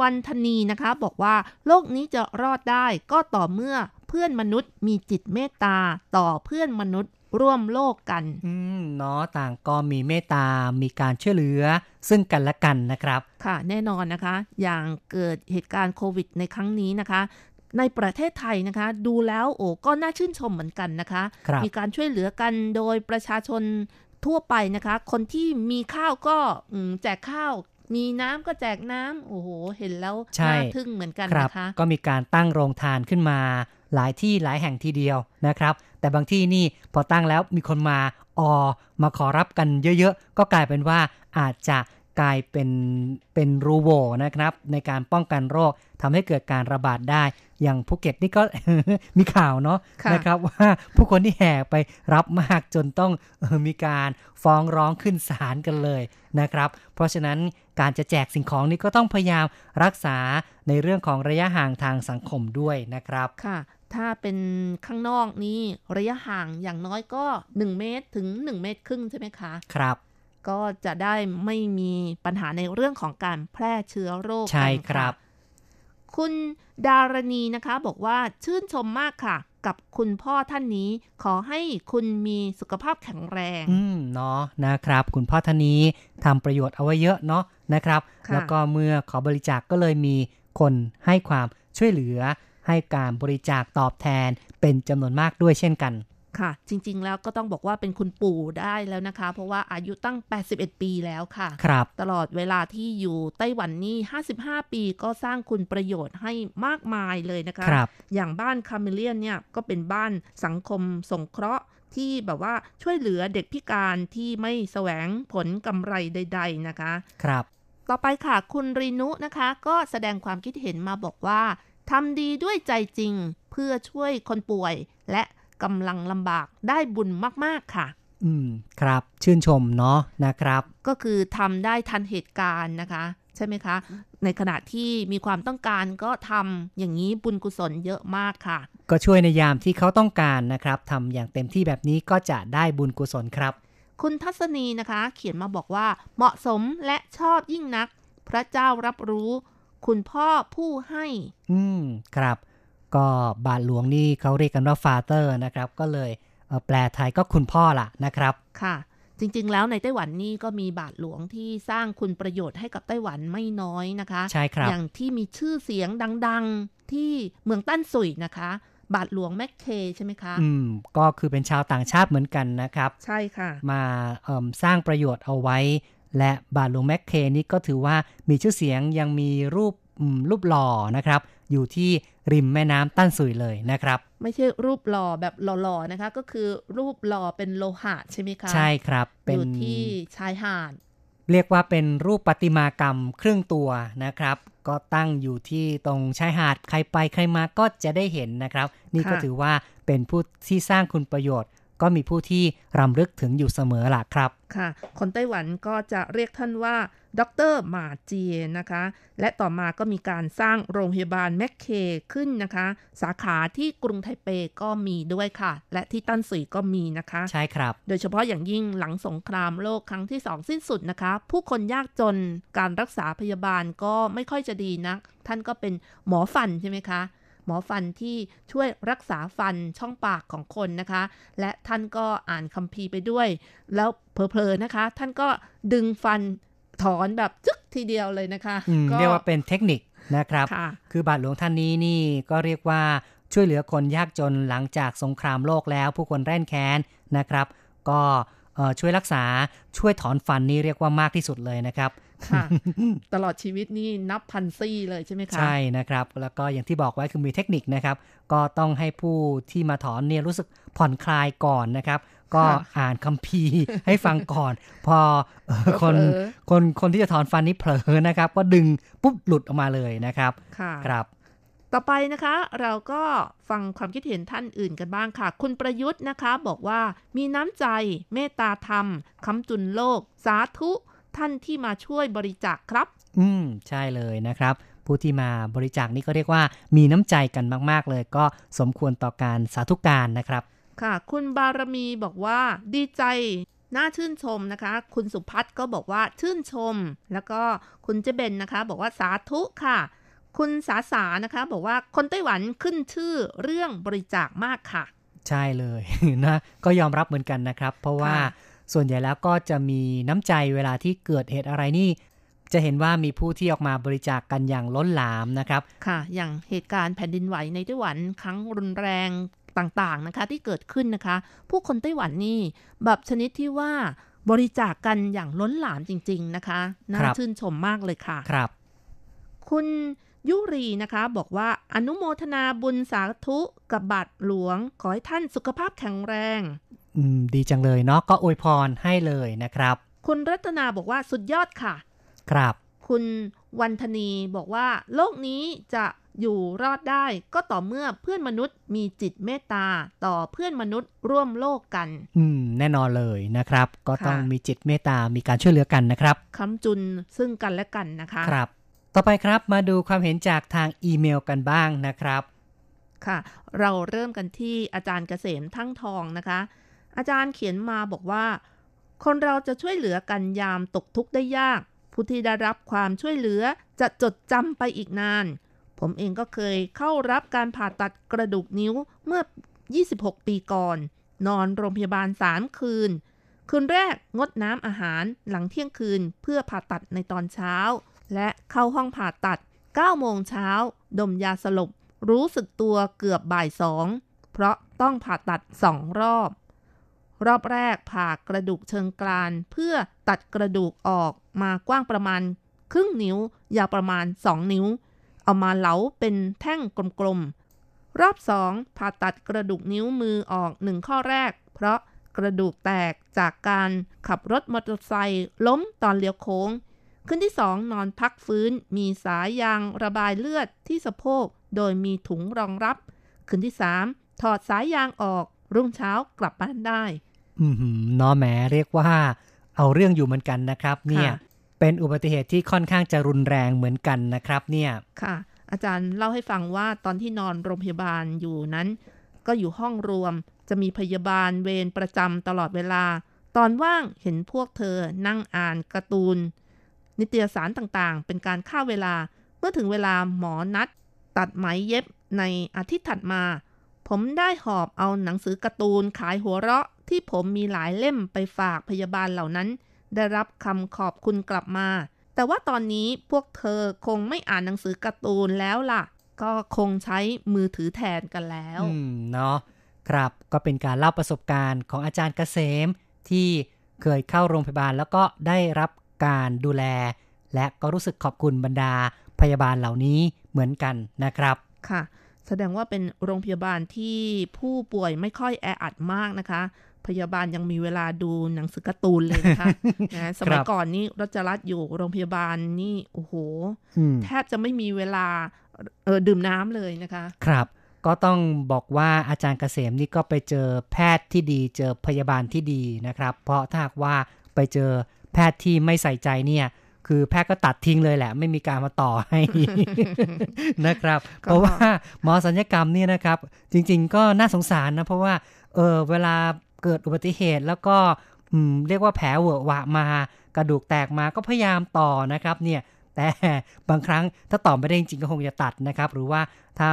วันธนีนะคะ บอกว่าโลกนี้จะรอดได้ก็ต่อเมื่อเพื่อนมนุษย์มีจิตเมตตาต่อเพื่อนมนุษย์ร่วมโลกกัน อืมเนาะต่างก็มีเมตตา มีการช่วยเหลือ ซึ่งกันและกันนะครับ ค่ะแน่นอนนะคะ อย่างเกิดเหตุการณ์โควิดในครั้งนี้นะคะ ในประเทศไทยนะคะ ดูแล้วโอ้ก็น่าชื่นชมเหมือนกันนะคะครับมีการช่วยเหลือกันโดยประชาชนทั่วไปนะคะ คนที่มีข้าวก็อืมแจกข้าว มีน้ำก็แจกน้ำโอ้โห เห็นแล้วใช่น่าทึ่งเหมือนกันครับนะคะ ก็มีการตั้งโรงทานขึ้นมา หลายที่หลายแห่งทีเดียวนะครับ แต่บางที่นี่พอตั้งแล้วมีคนมาออมาขอรับกันเยอะๆ ก็กลายเป็นว่าอาจจะกลายเป็นเป็นรูโหวนะครับ ในการป้องกันโรคทำให้เกิดการระบาดได้ อย่างภูเก็ตนี่ก็มีข่าวเนาะค่ะนะครับว่าผู้คนที่แห่ไปรับมากจนต้องเออมีการฟ้องร้องขึ้นศาลกันเลยนะครับ เพราะฉะนั้น การจะแจกสิ่งของนี่ก็ต้องพยายามรักษาในเรื่องของระยะห่างทางสังคมด้วยนะครับค่ะถ้าเป็นข้างนอกนี่ระยะห่างอย่างน้อยก็ 1 เมตรถึง 1 เมตรครึ่งใช่ไหมคะ ครับ ก็จะได้ไม่มีปัญหาในเรื่องของการแพร่เชื้อโรค ใช่กันครับ คุณดารณีนะคะ บอกว่าชื่นชมมากค่ะ กับคุณพ่อท่านนี้ ขอให้คุณมีสุขภาพแข็งแรง อืมเนาะนะครับ คุณพ่อท่านนี้ทำประโยชน์เอาไว้เยอะเนาะนะครับค่ะแล้วก็เมื่อขอบริจาคก็เลยมีคนให้ความช่วยเหลือ ให้การบริจาคตอบแทนเป็นจำนวนมากด้วยเช่นกัน ค่ะ จริง ๆ แล้วก็ต้องบอกว่าเป็นคุณปู่ได้แล้วนะคะ เพราะว่าอายุตั้ง 81 ปีแล้วค่ะครับตลอดเวลาที่อยู่ไต้หวันนี่ 55 ปีก็สร้างคุณประโยชน์ให้มากมายเลยนะคะครับอย่างบ้านคาเมเลียนเนี่ยก็เป็นบ้านสังคมสงเคราะห์ที่แบบว่าช่วยเหลือเด็กพิการที่ไม่แสวงผลกำไรใด ๆนะคะ ครับ ต่อไปค่ะคุณรีนุนะคะ ก็แสดงความคิดเห็นมาบอกว่าทำดีด้วยใจจริงเพื่อช่วยคนป่วยและ กำลังลำบากได้บุญมากๆค่ะ อืมครับ ชื่นชมเนาะนะครับ ก็คือทำได้ทันเหตุการณ์นะคะ ใช่ไหมคะ ในขณะที่มีความต้องการก็ทำอย่างนี้บุญกุศลเยอะมากค่ะ ก็ช่วยในยามที่เขาต้องการนะครับทำอย่างเต็มที่แบบนี้ก็จะได้บุญกุศลครับ คุณทัศนีนะคะ เขียนมาบอกว่าเหมาะสมและชอบยิ่งนัก พระเจ้ารับรู้ คุณพ่อผู้ให้ อืมครับ ก็บาทหลวงนี่เขาเรียกกันว่าฟาเตอร์นะครับ ก็เลยเอ่อแปลไทยก็คุณพ่อล่ะนะครับ ค่ะ จริง ๆ แล้วในไต้หวันนี่ก็มีบาทหลวงที่สร้างคุณประโยชน์ให้กับไต้หวันไม่น้อยนะคะ ใช่ครับ อย่างที่มีชื่อเสียงดัง ๆที่เมืองตั้นสุยนะคะ บาทหลวงแมคเคใช่ไหมคะ อืม ก็คือเป็นชาวต่างชาติเหมือนกันนะครับ ใช่ค่ะ มาเอิ่มสร้างประโยชน์เอาไว้ และบาทหลวงแมคเคนี่ก็ถือว่ามีชื่อเสียงยังมีรูปอืมรูปหล่อนะครับ อยู่ที่ ริมแม่น้ำตั้นสุยเลยนะครับ ไม่ใช่รูปหล่อแบบหล่อๆนะคะ ก็คือรูปหล่อเป็นโลหะใช่ไหมคะใช่ครับอเป็นยู่ที่ชายหาดเรียกว่าเป็นรูปประติมากรรมครึ่งตัวนะครับ ก็ตั้งอยู่ที่ตรงชายหาดใครไปใครมาก็จะได้เห็นนะครับ นี่ก็ค่ะถือว่าเป็นผู้ที่สร้างคุณประโยชน์ ก็มีผู้ที่รำลึกถึงอยู่เสมอล่ะครับ ค่ะ คนไต้หวันก็จะเรียกท่านว่า ดรหมาเจียนะคะ และต่อมาก็มีการสร้างโรงพยาบาลแมคเคขึ้นนะคะ สาขาที่กรุงไทเปก็มีด้วยค่ะ และที่ตั้นสุยก็มีนะคะ ใช่ครับ โดยเฉพาะอย่างยิ่งหลังสงครามโลกครั้งที่สองสิ้นสุดนะคะ ผู้คนยากจนการรักษาพยาบาลก็ไม่ค่อยจะดีนัก ท่านก็เป็นหมอฟันใช่ไหมคะหมอฟันที่ช่วยรักษาฟันช่องปากของคนนะคะ และท่านก็อ่านคัมภีร์ไปด้วย แล้วเพลอๆนะคะ ท่านก็ดึงฟัน ถอนแบบจึ๊กทีเดียวเลยนะคะอืมก็เรียกว่าเป็นเทคนิคนะครับค่ะคือบาทหลวงท่านนี้นี่ก็เรียกว่าช่วยเหลือคนยากจนหลังจากสงครามโลกแล้ว ผู้คนแร่นแค้นนะครับ ก็เอ่อช่วยรักษาช่วยถอนฟันนี่เรียกว่ามากที่สุดเลยนะครับค่ะตลอดชีวิตนี่นับพันซี่เลยใช่ไหมคะ ใช่นะครับ แล้วก็อย่างที่บอกไว้คือมีเทคนิคนะครับ ก็ต้องให้ผู้ที่มาถอนเนี่ยรู้สึกผ่อนคลายก่อนนะครับ ก็ค่ะอ่านคัมภีร์ให้ฟังก่อน พอเอ่อคนเผลอคนคนที่จะถอนฟันนี้เผลอนะครับ ก็ดึงปุ๊บหลุดออกมาเลยนะครับค่ะครับ ต่อไปนะคะ เราก็ฟังความคิดเห็นท่านอื่นกันบ้างค่ะ คุณประยุทธ์นะคะ บอกว่ามีน้ำใจเมตตาธรรมคำจุนโลก สาธุท่านที่มาช่วยบริจาคครับ อืม ใช่เลยนะครับ ผู้ที่มาบริจาคนี่ก็เรียกว่ามีน้ำใจกันมาก ๆ เลย ก็สมควรต่อการสาธุการนะครับ ค่ะ คุณบารมีบอกว่าดีใจน่าชื่นชมนะคะ คุณสุพัฒน์ก็บอกว่าชื่นชม แล้วก็คุณเจเบนนะคะ บอกว่าสาธุค่ะ คุณสาสานะคะ บอกว่าคนไต้หวันขึ้นชื่อเรื่องบริจาคมากค่ะ ใช่เลยนะก็ยอมรับเหมือนกันนะครับ เพราะว่าค่ะส่วนใหญ่แล้วก็จะมีน้ำใจเวลาที่เกิดเหตุอะไรนี่ จะเห็นว่ามีผู้ที่ออกมาบริจาคกันอย่างล้นหลามนะครับ ค่ะ อย่างเหตุการณ์แผ่นดินไหวในไต้หวันครั้งรุนแรง ต่างๆนะคะที่เกิดขึ้นนะคะ ผู้คนไต้หวันนี่แบบชนิดที่ว่าบริจาคกันอย่างล้นหลามจริง ๆนะคะน่าครับชื่นชมมากเลยค่ะครับ คุณยุรีนะคะบอกว่าอนุโมทนาบุญสาธุกับบาทหลวง ขอให้ท่านสุขภาพแข็งแรง อืม ดีจังเลยเนาะก็อวยพรให้เลยนะครับ คุณรัตนาบอกว่าสุดยอดค่ะ ครับ คุณวันธนีบอกว่า โลกนี้จะ อยู่รอดได้ก็ต่อเมื่อเพื่อนมนุษย์มีจิตเมตตาต่อเพื่อนมนุษย์ร่วมโลกกัน อืม แน่นอนเลยนะครับ ก็ต้องค่ะมีจิตเมตตามีการช่วยเหลือกันนะครับคำจุนซึ่งกันและกันนะคะครับ ต่อไปครับมาดูความเห็นจากทางอีเมลกันบ้างนะครับ ค่ะ เราเริ่มกันที่อาจารย์เกษมทั้งทองนะคะ อาจารย์เขียนมาบอกว่า คนเราจะช่วยเหลือกันยามตกทุกข์ได้ยากผู้ที่ได้รับความช่วยเหลือจะจดจำไปอีกนาน ผมเองก็เคยเข้ารับการผ่าตัดกระดูกนิ้วเมื่อ 26 ปีก่อน นอนโรงพยาบาล 3 คืน คืนแรกงดน้ำอาหารหลังเที่ยงคืนเพื่อผ่าตัดในตอนเช้า และเข้าห้องผ่าตัด 9 โมงเช้า ดมยาสลบ รู้สึกตัวเกือบบ่ายสองเพราะต้องผ่าตัดสองรอบ รอบแรกผ่ากระดูกเชิงกรานเพื่อตัดกระดูกออกมากว้างประมาณ ครึ่งนิ้ว ยาวประมาณ 2 นิ้ว เอามาเหลาเป็นแท่งกลมๆ รอบสองผ่าตัดกระดูกนิ้วมือออกหนึ่งข้อแรก เพราะกระดูกแตกจากการขับรถมอเตอร์ไซค์ล้มตอนเลี้ยวโค้งขึ้นที่สองนอนพักฟื้น มีสายยางระบายเลือดที่สะโพก โดยมีถุงรองรับ ขึ้นที่สามถอดสายยางออก รุ่งเช้ากลับบ้านได้ อืมหืมเนอแหมเรียกว่า เอาเรื่องอยู่เหมือนกันนะครับ เนี่ยค่ะ เป็นอุบัติเหตุที่ค่อนข้างจะรุนแรงเหมือนกันนะครับเนี่ยค่ะ อาจารย์เล่าให้ฟังว่าตอนที่นอนโรงพยาบาลอยู่นั้น ก็อยู่ห้องรวมจะมีพยาบาลเวรประจำตลอดเวลา ตอนว่างเห็นพวกเธอนั่งอ่านการ์ตูน นิตยสารต่างๆ เป็นการฆ่าเวลา เมื่อถึงเวลาหมอนัด ตัดไหมเย็บในอาทิตย์ถัดมา ผมได้หอบเอาหนังสือการ์ตูนขายหัวเราะที่ผมมีหลายเล่มไปฝากพยาบาลเหล่านั้น ได้รับคำขอบคุณกลับมา แต่ว่าตอนนี้พวกเธอคงไม่อ่านหนังสือการ์ตูนแล้วล่ะ ก็คงใช้มือถือแทนกันแล้วอืมเนาะครับก็เป็นการเล่าประสบการณ์ของอาจารย์เกษม ที่เคยเข้าโรงพยาบาลแล้วก็ได้รับการดูแล และก็รู้สึกขอบคุณบรรดาพยาบาลเหล่านี้เหมือนกันนะครับค่ะ แสดงว่าเป็นโรงพยาบาลที่ผู้ป่วยไม่ค่อยแออัดมากนะคะ พยาบาลยังมีเวลาดูหนังสือการ์ตูนเลยนะคะนะสมัยก่อนนี้รัชรัตน์อยู่โรงพยาบาลนี่ โอ้โหอืมแทบจะไม่มีเวลาเออดื่มน้ำเลยนะคะ ครับก็ต้องบอกว่าอาจารย์เกษมนี่ก็ไปเจอแพทย์ที่ดี เจอพยาบาลที่ดีนะครับ เพราะถ้าหากว่าไปเจอแพทย์ที่ไม่ใส่ใจเนี่ยคือแพทย์ก็ตัดทิ้งเลยแหละ ไม่มีการมาต่อให้นะครับก็เพราะว่าหมอสัญญกรรมเนี่ยนะครับ จริง ๆ ก็น่าสงสารนะ เพราะว่าเออเวลา เกิดอุบัติเหตุแล้วก็เรียกว่าแผลเวอะหวะมา กระดูกแตกมาก็พยายามต่อนะครับเนี่ยแต่บางครั้งถ้าต่อไม่ได้จริงก็คงจะตัดนะครับ หรือว่าถ้า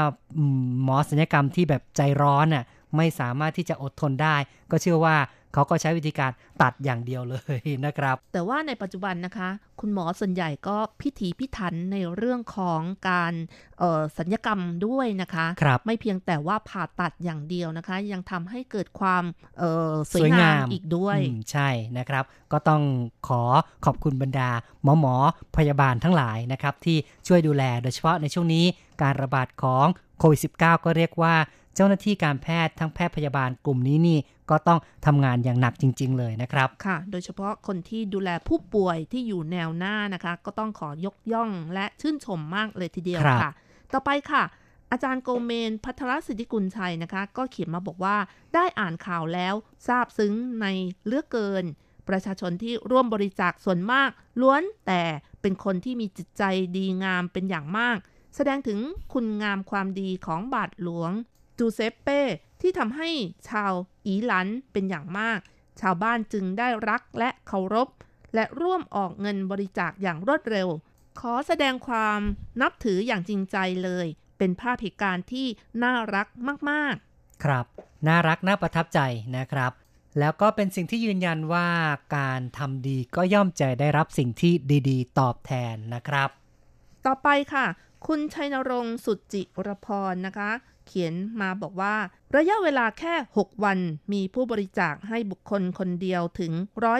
หมอศัลยกรรมที่แบบใจร้อนน่ะไม่สามารถที่จะอดทนได้ ก็เชื่อว่า เขาก็ใช้วิธีการตัดอย่างเดียวเลยนะครับ แต่ว่าในปัจจุบันนะคะ คุณหมอส่วนใหญ่ก็พิถีพิถันในเรื่องของการเอ่อสัญญกรรมด้วยนะคะครับไม่เพียงแต่ว่าผ่าตัดอย่างเดียวนะคะ ยังทำให้เกิดความเอ่อสสววยยงางามมอีกด้วยอืมใช่นะครับ ก็ต้องขอขอบคุณบรรดา หมอหมอพยาบาลทั้งหลายนะครับ ที่ช่วยดูแลโดยเฉพาะในช่วงนี้การระบาดของโควิด -19 ก็เรียกว่า เจ้าหน้าที่การแพทย์ทั้งแพทย์พยาบาลกลุ่มนี้นี่ ก็ต้องทำงานอย่างหนักจริง ๆ เลยนะครับ ค่ะ โดยเฉพาะคนที่ดูแลผู้ป่วยที่อยู่แนวหน้านะคะ ก็ต้องขอยกย่องและชื่นชมมากเลยทีเดียวครับค่ะ ต่อไปค่ะอาจารย์โกเมนพัทรสิทธิกุลชัยนะคะ ก็เขียนมาบอกว่าได้อ่านข่าวแล้วทราบซึ้งในเหลือกเกิน ประชาชนที่ร่วมบริจาคส่วนมาก ล้วนแต่เป็นคนที่มีจิตใจดีงามเป็นอย่างมาก แสดงถึงคุณงามความดีของบาทหลวงจูเซปเป้ที่ทำให้ชาว อีหลันเป็นอย่างมาก ชาวบ้านจึงได้รักและเคารพ และร่วมออกเงินบริจาคอย่างรวดเร็ว ขอแสดงความนับถืออย่างจริงใจเลย เป็นภาพเหตุการณ์ที่น่ารักมากครับ น่ารักน่าประทับใจนะครับแล้วก็เป็นสิ่งที่ยืนยันว่าการทำดีก็ย่อมจะได้รับสิ่งที่ดีๆ ตอบแทนนะครับๆต่อไปค่ะ คุณชัยนรงค์สุจิรพรนะคะ เขียนมาบอกว่า ระยะเวลาแค่ 6 วันมีผู้บริจาคให้บุคคลคนเดียวถึง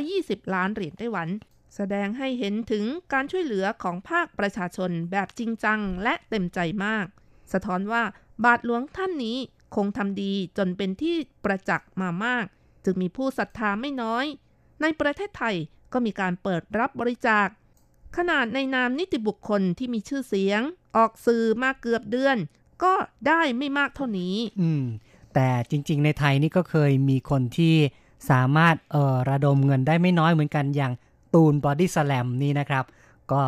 120 ล้านเหรียญไต้หวัน แสดงให้เห็นถึงการช่วยเหลือของภาคประชาชนแบบจริงจังและเต็มใจมาก สะท้อนว่าบาทหลวงท่านนี้คงทำดีจนเป็นที่ประจักษ์มามาก จึงมีผู้ศรัทธาไม่น้อย ในประเทศไทยก็มีการเปิดรับบริจาค ขนาดในนามนิติบุคคลที่มีชื่อเสียง ออกสื่อมาเกือบเดือน ก็ได้ไม่มากเท่านี้ อืม แต่จริง ๆ ในไทยนี่ก็เคยมีคนที่สามารถเอ่อระดมเงินได้ไม่น้อยเหมือนกันอย่างตูนบอดี้สแลมนี่นะครับ ก็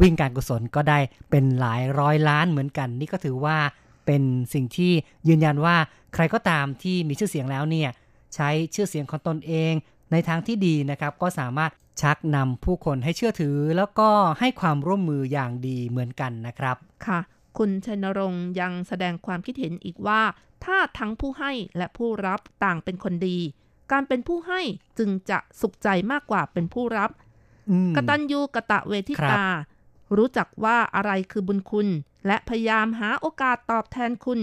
วิ่งการกุศลก็ได้เป็นหลายร้อยล้านเหมือนกัน นี่ก็ถือว่าเป็นสิ่งที่ยืนยันว่าใครก็ตามที่มีชื่อเสียงแล้วเนี่ย ใช้ชื่อเสียงของตนเองในทางที่ดีนะครับ ก็สามารถชักนำผู้คนให้เชื่อถือ แล้วก็ให้ความร่วมมืออย่างดีเหมือนกันนะครับค่ะ คุณชัยนรงค์ยังแสดงความคิดเห็นอีกว่า ถ้าทั้งผู้ให้และผู้รับต่างเป็นคนดี การเป็นผู้ให้จึงจะสุขใจมากกว่าเป็นผู้รับอืมกตัญญูกะตะเวทิครับตา รู้จักว่าอะไรคือบุญคุณ และพยายามหาโอกาสตอบแทนคุณ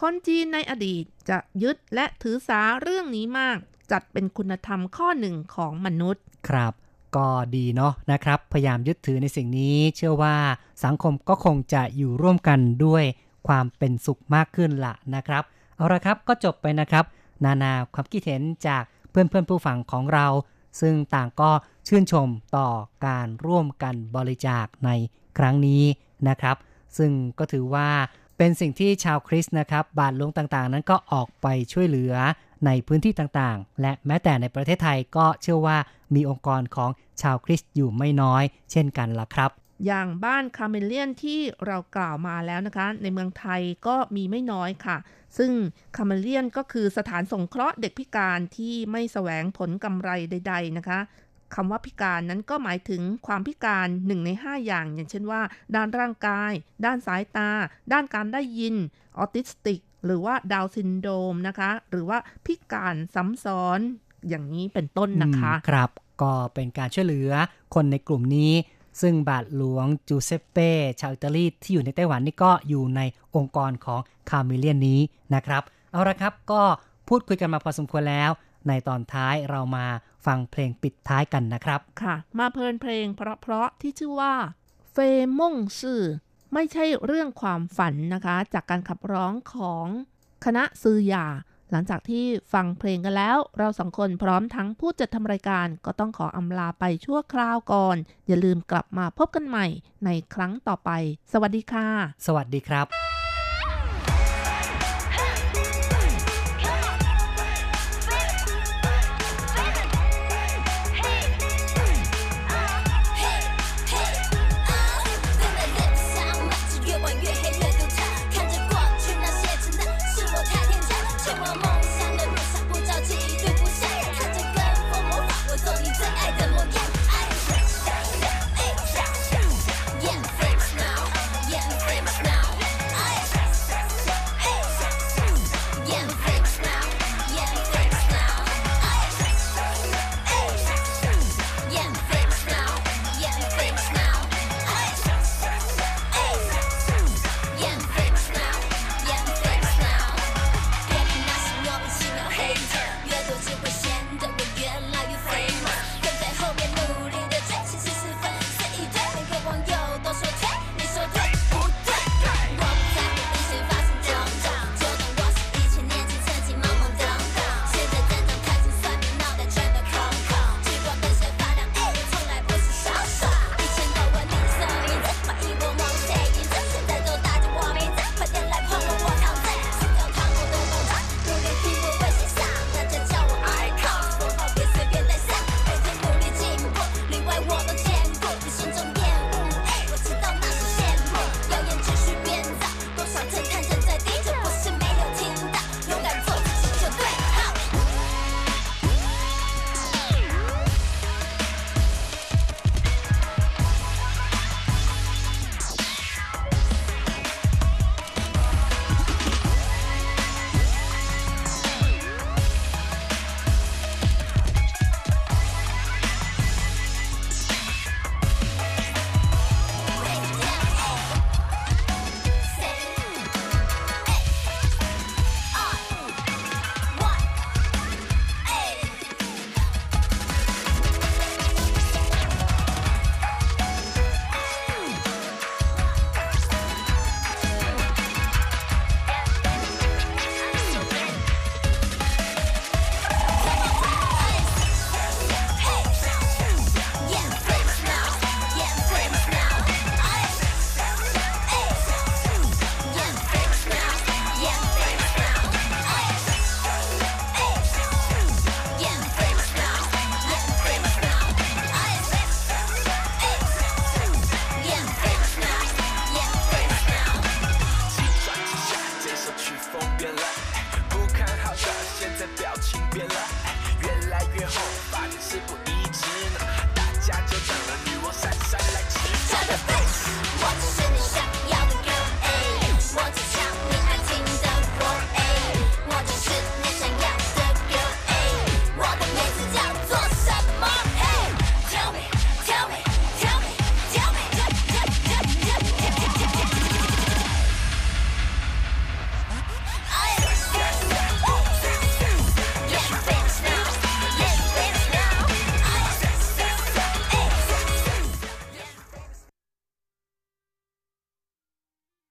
คนจีนในอดีตจะยึดและถือสาเรื่องนี้มาก จัดเป็นคุณธรรมข้อหนึ่งของมนุษย์ ครับ ก็ดีเนาะนะครับ พยายามยึดถือในสิ่งนี้ เชื่อว่าสังคมก็คงจะอยู่ร่วมกันด้วยความเป็นสุขมากขึ้นละนะครับ เอาละครับก็จบไปนะครับ นานาความคิดเห็นจากเพื่อนเพื่อนผู้ฟังของเรา ซึ่งต่างก็ชื่นชมต่อการร่วมกันบริจาคในครั้งนี้นะครับ ซึ่งก็ถือว่าเป็นสิ่งที่ชาวคริสต์นะครับ บาทหลวงต่างๆ นั้นก็ออกไปช่วยเหลือ ในพื้นที่ต่างๆ และแม้แต่ในประเทศไทยก็เชื่อว่ามีองค์กรของชาวคริสต์อยู่ไม่น้อย เช่นกันล่ะครับ อย่างบ้านคาเมเลียนที่เรากล่าวมาแล้วนะคะ ในเมืองไทยก็มีไม่น้อยค่ะ ซึ่งคาเมเลียนก็คือสถานสงเคราะห์เด็กพิการที่ไม่แสวงผลกำไรใด ๆนะคะคำว่าพิการนั้นก็หมายถึงความพิการหนึ่งใน 5 อย่าง อย่างเช่นว่า ด้านร่างกาย ด้านสายตา ด้านการได้ยิน ออทิสติก หรือว่าดาวน์ซินโดรมนะคะ หรือว่าพิการซ้ำซ้อนอย่างนี้เป็นต้นนะคะอืมครับก็เป็นการช่วยเหลือคนในกลุ่มนี้ ซึ่งบาทหลวงจูเซปเป้ชาวอิตาลีที่อยู่ในไต้หวันนี่ก็อยู่ในองค์กรของคาเมเลียนนี้นะครับ เอาละครับก็พูดคุยกันมาพอสมควรแล้ว ในตอนท้ายเรามาฟังเพลงปิดท้ายกันนะครับ ค่ะ มาเพลินเพลงเพราะๆที่ชื่อว่าเฟมงซื่อ ไม่ใช่เรื่องความฝันนะคะ จากการขับร้องของคณะซือหยา หลังจากที่ฟังเพลงกันแล้ว เราสองคนพร้อมทั้งผู้จัดทำรายการ ก็ต้องขออำลาไปชั่วคราวก่อน อย่าลืมกลับมาพบกันใหม่ในครั้งต่อไป สวัสดีค่ะ สวัสดีครับ